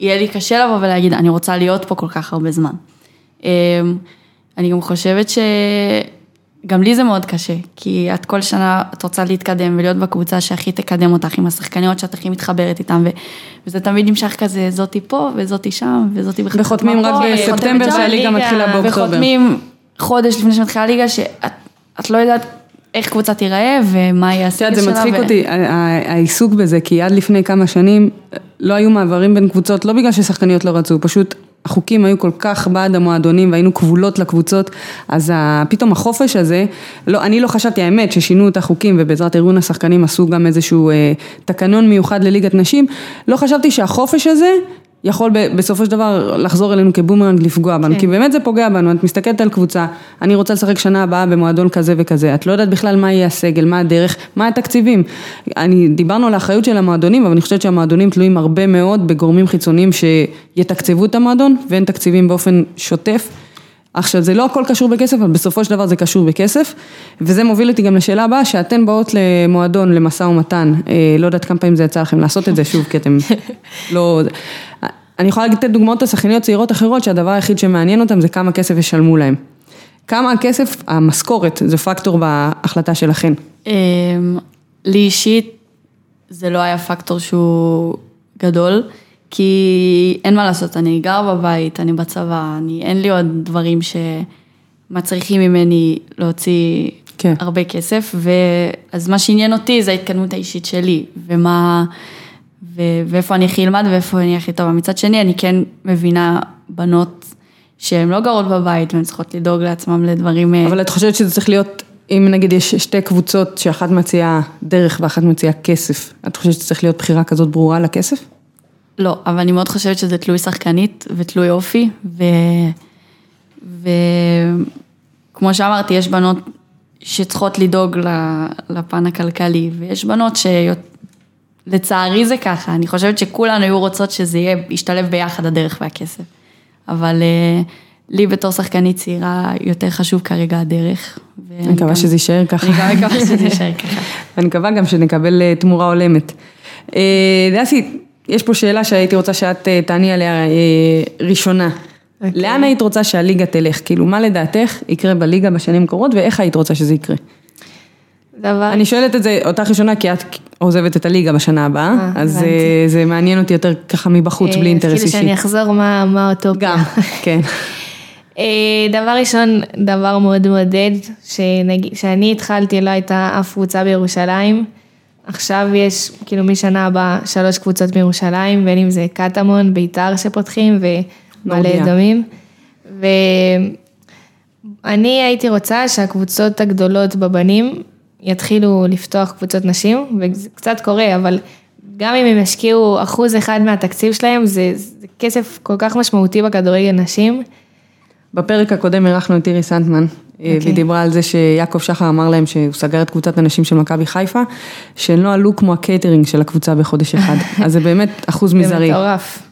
יהיה לי קשה לבוא ולהגיד, אני רוצה להיות פה כל כך הרבה זמן. אמ, אני גם חושבת שגם לי זה מאוד קשה, כי את כל שנה, את רוצה להתקדם ולהיות בקבוצה שהכי תקדם אותך, עם השחקניות שאת הכי מתחברת איתן, ו... וזה תמיד נמשך כזה, זאתי פה וזאתי שם, וזאתי בכלל. וחותמים רק בספטמבר שהליגה מתחילה באוקטובר. וחותמים חודש לפני שמתחילה הליגה, שאת לא יודעת איך קבוצה תיראה ומה יהיה הסגל שלה. זה מצחיק אותי, העיסוק בזה, כי עד לפני כמה שנים לא היו מעברים בין קבוצות, לא בגלל ששחקניות לא רצו, פשוט החוקים היו כל כך בעד המועדונים והיינו כבולות לקבוצות, אז פתאום החופש הזה, לא, אני לא חשבתי, האמת, ששינו את החוקים ובעזרת ארגון השחקנים עשו גם איזשהו אה, תקנון מיוחד לליגת נשים, לא חשבתי שהחופש הזה יכול בסופו של דבר לחזור אלינו כבומרנג לפגוע בנו, כן. כי באמת זה פוגע בנו, את מסתכלת על קבוצה, אני רוצה לשחק שנה הבאה במועדון כזה וכזה, את לא יודעת בכלל מה יהיה הסגל, מה הדרך, מה התקציבים. אני, דיברנו על האחריות של המועדונים, אבל אני חושבת שהמועדונים תלויים הרבה מאוד בגורמים חיצוניים שיתקצבו את המועדון, ואין תקציבים באופן שוטף. עכשיו זה לא הכל קשור בכסף, אבל בסופו של דבר זה קשור בכסף, וזה מוביל אותי גם לשאלה הבאה, שאתן באות למועדון, למשא ומתן, אה, לא יודעת כמה פעמים זה יצא לכם לעשות את זה, שוב, כי אתם לא... אני יכולה לתת דוגמאות לשחקניות צעירות אחרות, שהדבר היחיד שמעניין אותם זה כמה כסף ישלמו להם. כמה הכסף, המשכורת, זה פקטור בהחלטה שלכן. אמ, לי אישית, זה לא היה פקטור שהוא גדול. כי אין מה לעשות, אני גר בבית, אני בצבא, אני, אין לי עוד דברים שמצריכים ממני להוציא כן. הרבה כסף, ואז מה שעניין אותי זה ההתקדמות האישית שלי, ומה, ו, ואיפה אני הכי אלמד ואיפה אני הכי טובה. מצד שני, אני כן מבינה בנות שהן לא גרות בבית והן צריכות לדאוג לעצמם לדברים... אה, אבל את חושבת שזה צריך להיות, אם נגיד יש שתי קבוצות שאחת מציעה דרך ואחת מציעה כסף, את חושבת שזה צריך להיות בחירה כזאת ברורה לכסף? לא, אבל אני מאוד חושבת שזה תלוי שחקנית ותלוי אופי, וכמו שאמרתי, יש בנות שצריכות לדאוג לפן הכלכלי, ויש בנות שלצערי זה ככה, אני חושבת שכולנו היו רוצות שזה יהיה, ישתלב ביחד הדרך והכסף. אבל אה, לי בתור שחקנית צעירה יותר חשוב כרגע הדרך. אני מקווה שזה יישאר ככה. אני גם מקווה שזה יישאר ככה. ואני מקווה גם שנקבל אה, תמורה הולמת. אה, דסי, יש פה שאלה שהייתי רוצה שאת אה, תעני עליה אה, ראשונה. Okay. אוקיי. לאן היית רוצה שהליגה תלך? כאילו, מה לדעתך יקרה בליגה בשנים הקרובות ואיך היית רוצה שזה יקרה? דבר... אני שואלת את זה אותך ראשונה כי את עוזבת את הליגה בשנה הבאה, אה, אז זה, זה מעניין אותי יותר ככה מבחוץ, בלי אינטרס אישי. כאילו שאני אחזור מה, מה אותו גם, כן. דבר ראשון, דבר מאוד מעודד, שאני התחלתי, לא הייתה אף קבוצה בירושלים. עכשיו יש כאילו משנה הבאה שלוש קבוצות בירושלים, בין אם זה קטמון, ביתר שפותחים ומעלה אדומים. ואני הייתי רוצה שהקבוצות הגדולות בבנים יתחילו לפתוח קבוצות נשים, וזה קצת קורה, אבל גם אם הם ישקיעו אחוז אחד מהתקציב שלהם, זה, זה כסף כל כך משמעותי בכדורגל נשים. בפרק הקודם אירחנו את אירי סנטמן, okay. אה, אוקיי. והיא דיברה על זה שיעקב שחר אמר להם שהוא סגר את קבוצת הנשים של מכבי חיפה, שהן לא עלו כמו הקייטרינג של הקבוצה בחודש אחד, אז זה באמת אחוז מזערי. זה מטורף.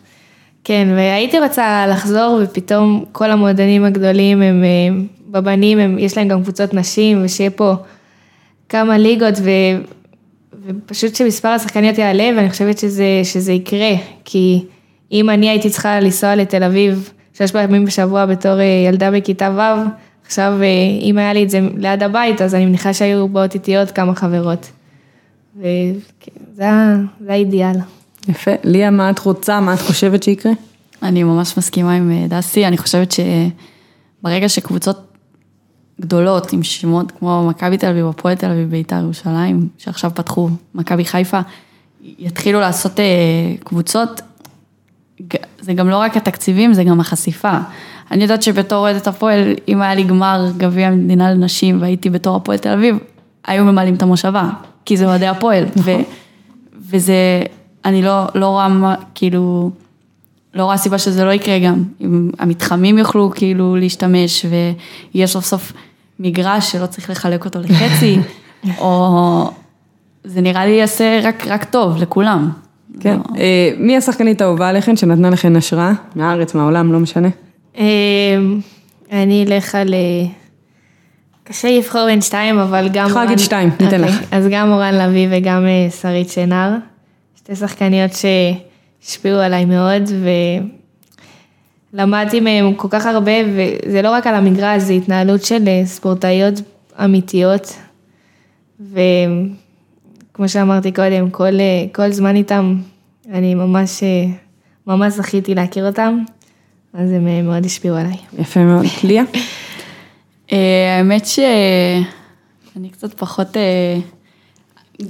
כן, והייתי רוצה לחזור ופתאום כל המועדונים הגדולים הם אה, בבנים, הם, יש להם גם קבוצות נשים ושיהיה פה כמה ליגות ו, ופשוט שמספר השחקניות יעלה ואני חושבת שזה, שזה יקרה, כי אם אני הייתי צריכה לנסוע לתל אביב שש פעמים בשבוע בתור אה, ילדה בכיתה ו', עכשיו אה, אם היה לי את זה ליד הבית, אז אני מניחה שהיו באות איתי עוד כמה חברות. וזה האידיאל. יפה. ליה, מה את רוצה, מה את חושבת שיקרה? אני ממש מסכימה עם אה, דסי, אני חושבת שברגע שקבוצות גדולות עם שמות כמו מכבי תל אביב, הפועל תל אביב, בית"ר ירושלים, שעכשיו פתחו, מכבי חיפה, יתחילו לעשות קבוצות, זה גם לא רק התקציבים, זה גם החשיפה. אני יודעת שבתור אוהדת הפועל, אם היה לי גמר גביע המדינה לנשים והייתי בתור הפועל תל אביב, היו ממלאים את המושבה, כי זה אוהדי הפועל. ו, וזה, אני לא, לא רואה כאילו, לא רואה סיבה שזה לא יקרה גם. אם המתחמים יוכלו כאילו להשתמש ויהיה סוף סוף מגרש שלא צריך לחלק אותו לחצי, או זה נראה לי יעשה רק, רק טוב לכולם. כן. לא. אה, מי השחקנית האהובה עליכן שנתנה לכן השראה? מהארץ, מהעולם, לא משנה. אמ, אני אלך על... אה, קשה לבחור בין שתיים, אבל גם... יכולה להגיד שתיים, ניתן אוקיי, לך. אז גם מורן לביא וגם אה, שרית שנר. שתי שחקניות שהשפיעו עליי מאוד, ולמדתי מהם כל כך הרבה, וזה לא רק על המגרש, זה התנהלות של אה, ספורטאיות אמיתיות. וכמו שאמרתי קודם, כל, אה, כל זמן איתם, אני ממש, אה, ממש זכיתי להכיר אותם, אז הם אה, מאוד השפיעו עליי. יפה מאוד. ליה? האמת שאני קצת פחות...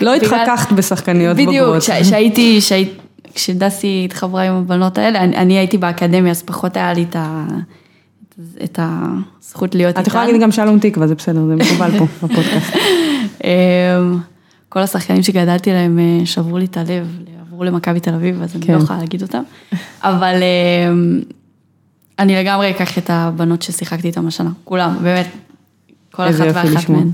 לא התחככת בשחקניות בוגרות. בדיוק, ש- שהייתי, שהי- כשדסי התחברה עם הבנות האלה, אני, אני הייתי באקדמיה, אז פחות היה לי את, ה, את הזכות להיות איתן. את יכולה להגיד גם שלום תקווה, זה בסדר, זה מקובל פה בפודקאסט. כל השחקנים שגדלתי להם אה, שברו לי את הלב, עברו למכבי תל אביב, אז אני כן. לא יכולה להגיד אותם. אבל אמ, אני לגמרי אקח את הבנות ששיחקתי איתן השנה, כולם, באמת, כל אחת ואחת לשמוע. מהן.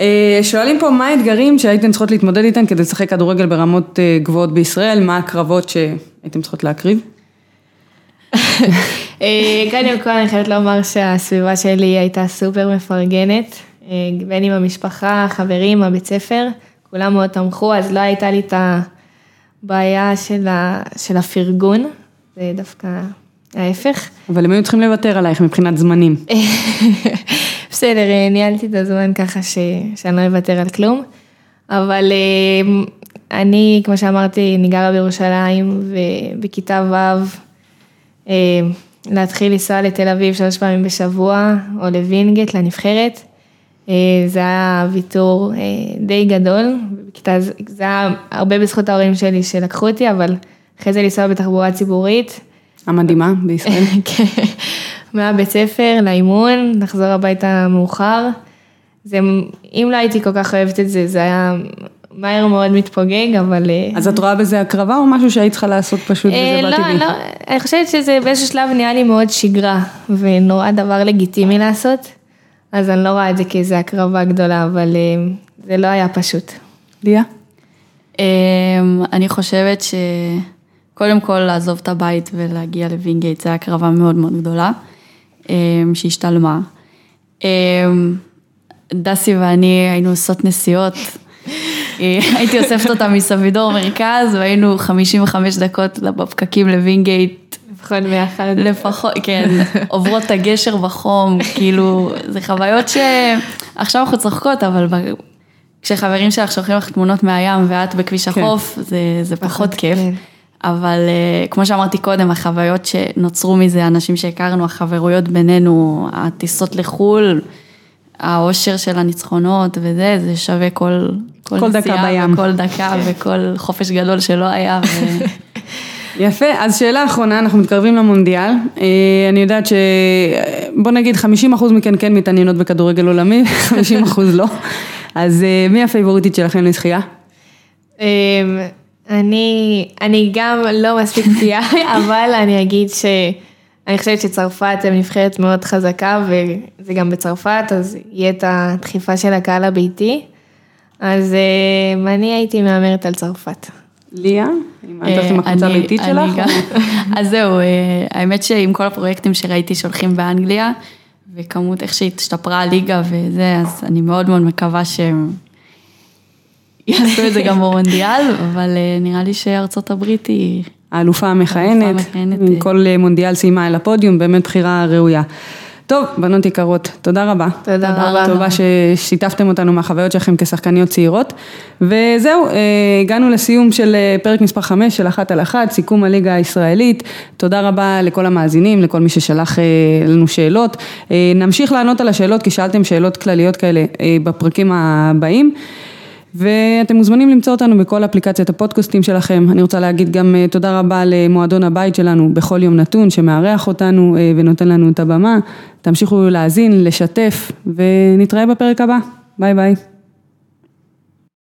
אה, שואלים פה מה האתגרים שהייתן צריכות להתמודד איתן כדי לשחק כדורגל ברמות אה, גבוהות בישראל, מה הקרבות שהייתן צריכות להקריב? אה, קודם כל אני חייבת לומר שהסביבה שלי הייתה סופר מפרגנת, אה, בין עם המשפחה, החברים, הבית ספר, כולם מאוד תמכו, אז לא הייתה לי את הבעיה של, ה, של הפרגון, זה דווקא ההפך. אבל הם היו צריכים לוותר עלייך מבחינת זמנים. בסדר, אה, ניהלתי את הזמן ככה ש, שאני לא אוותר על כלום, אבל אה, אני, כמו שאמרתי, אני גרה בירושלים, ובכיתה ו', אה, להתחיל לנסוע לתל אביב שלוש פעמים בשבוע, או לווינגייט, לנבחרת. אה, זה היה ויתור אה, די גדול, בכיתה, זה היה הרבה בזכות ההורים שלי שלקחו אותי, אבל אחרי זה לנסוע בתחבורה ציבורית, המדהימה בישראל. כן, מהבית ספר לאימון, לחזור הביתה מאוחר. זה, אם לא הייתי כל כך אוהבת את זה, זה היה מהר מאוד מתפוגג, אבל... אה, אז את רואה בזה הקרבה או משהו שהיית צריכה לעשות פשוט וזה בא לא, טבעי? לא, אני חושבת שזה באיזשהו שלב נהיה לי מאוד שגרה, ונורא דבר לגיטימי לעשות, אז אני לא רואה את זה כאיזה הקרבה גדולה, אבל אה, זה לא היה פשוט. ליה? אמ, אני חושבת שקודם כל לעזוב את הבית ולהגיע לווינגייט זה הקרבה מאוד מאוד גדולה, אמ, שהשתלמה. אמ, דסי ואני היינו עושות נסיעות, הייתי אוספת אותה מסבידור מרכז והיינו 55 דקות בפקקים לווינגייט. לפחות ביחד. לפחות, כן, עוברות את הגשר בחום, כאילו, זה חוויות שעכשיו אנחנו צוחקות, אבל כשחברים שלך שולחים לך תמונות מהים ואת בכביש כן. החוף, זה, זה פחות כיף. אבל אה, כמו שאמרתי קודם, החוויות שנוצרו מזה, אנשים שהכרנו, החברויות בינינו, הטיסות לחו"ל, האושר של הניצחונות וזה, זה שווה כל, כל דקה נסיעה בים. וכל דקה וכל חופש גדול שלא היה. ו... יפה, אז שאלה אחרונה, אנחנו מתקרבים למונדיאל. אה, אני יודעת ש... בוא נגיד 50% מכן כן מתעניינות בכדורגל עולמי, 50% לא. אז אה, מי הפייבוריטית שלכם לזכייה? אמ, אני, אני גם לא מספיק בקיאה, אבל אני אגיד שאני חושבת שצרפת הם נבחרת מאוד חזקה, וזה גם בצרפת, אז יהיה את הדחיפה של הקהל הביתי. אז אמ, אני הייתי מהמרת על צרפת. ליה? אם את עם הקבוצה אני- הביתית אני שלך? אז זהו, אה, האמת שעם כל הפרויקטים שראיתי שהולכים באנגליה, וכמות איך שהשתפרה הליגה וזה, אז אני מאוד מאוד מקווה שהם יעשו את זה גם במונדיאל, אבל אה, נראה לי שארצות הברית היא... האלופה המכהנת, עם אה. כל אה, מונדיאל סיימה אל הפודיום, באמת בחירה ראויה. טוב, בנות יקרות, תודה רבה. תודה רבה. טובה ששיתפתם אותנו מהחוויות שלכם כשחקניות צעירות. וזהו, אה, הגענו לסיום של פרק מספר 5 של אחת על אחת, סיכום הליגה הישראלית. תודה רבה לכל המאזינים, לכל מי ששלח לנו שאלות. נמשיך לענות על השאלות, כי שאלתם שאלות כלליות כאלה בפרקים הבאים. ואתם מוזמנים למצוא אותנו בכל אפליקציית הפודקאסטים שלכם. אני רוצה להגיד גם אה, תודה רבה למועדון הבית שלנו בכל יום נתון, שמארח אותנו אה, ונותן לנו את הבמה. תמשיכו להאזין, לשתף, ונתראה בפרק הבא. ביי ביי.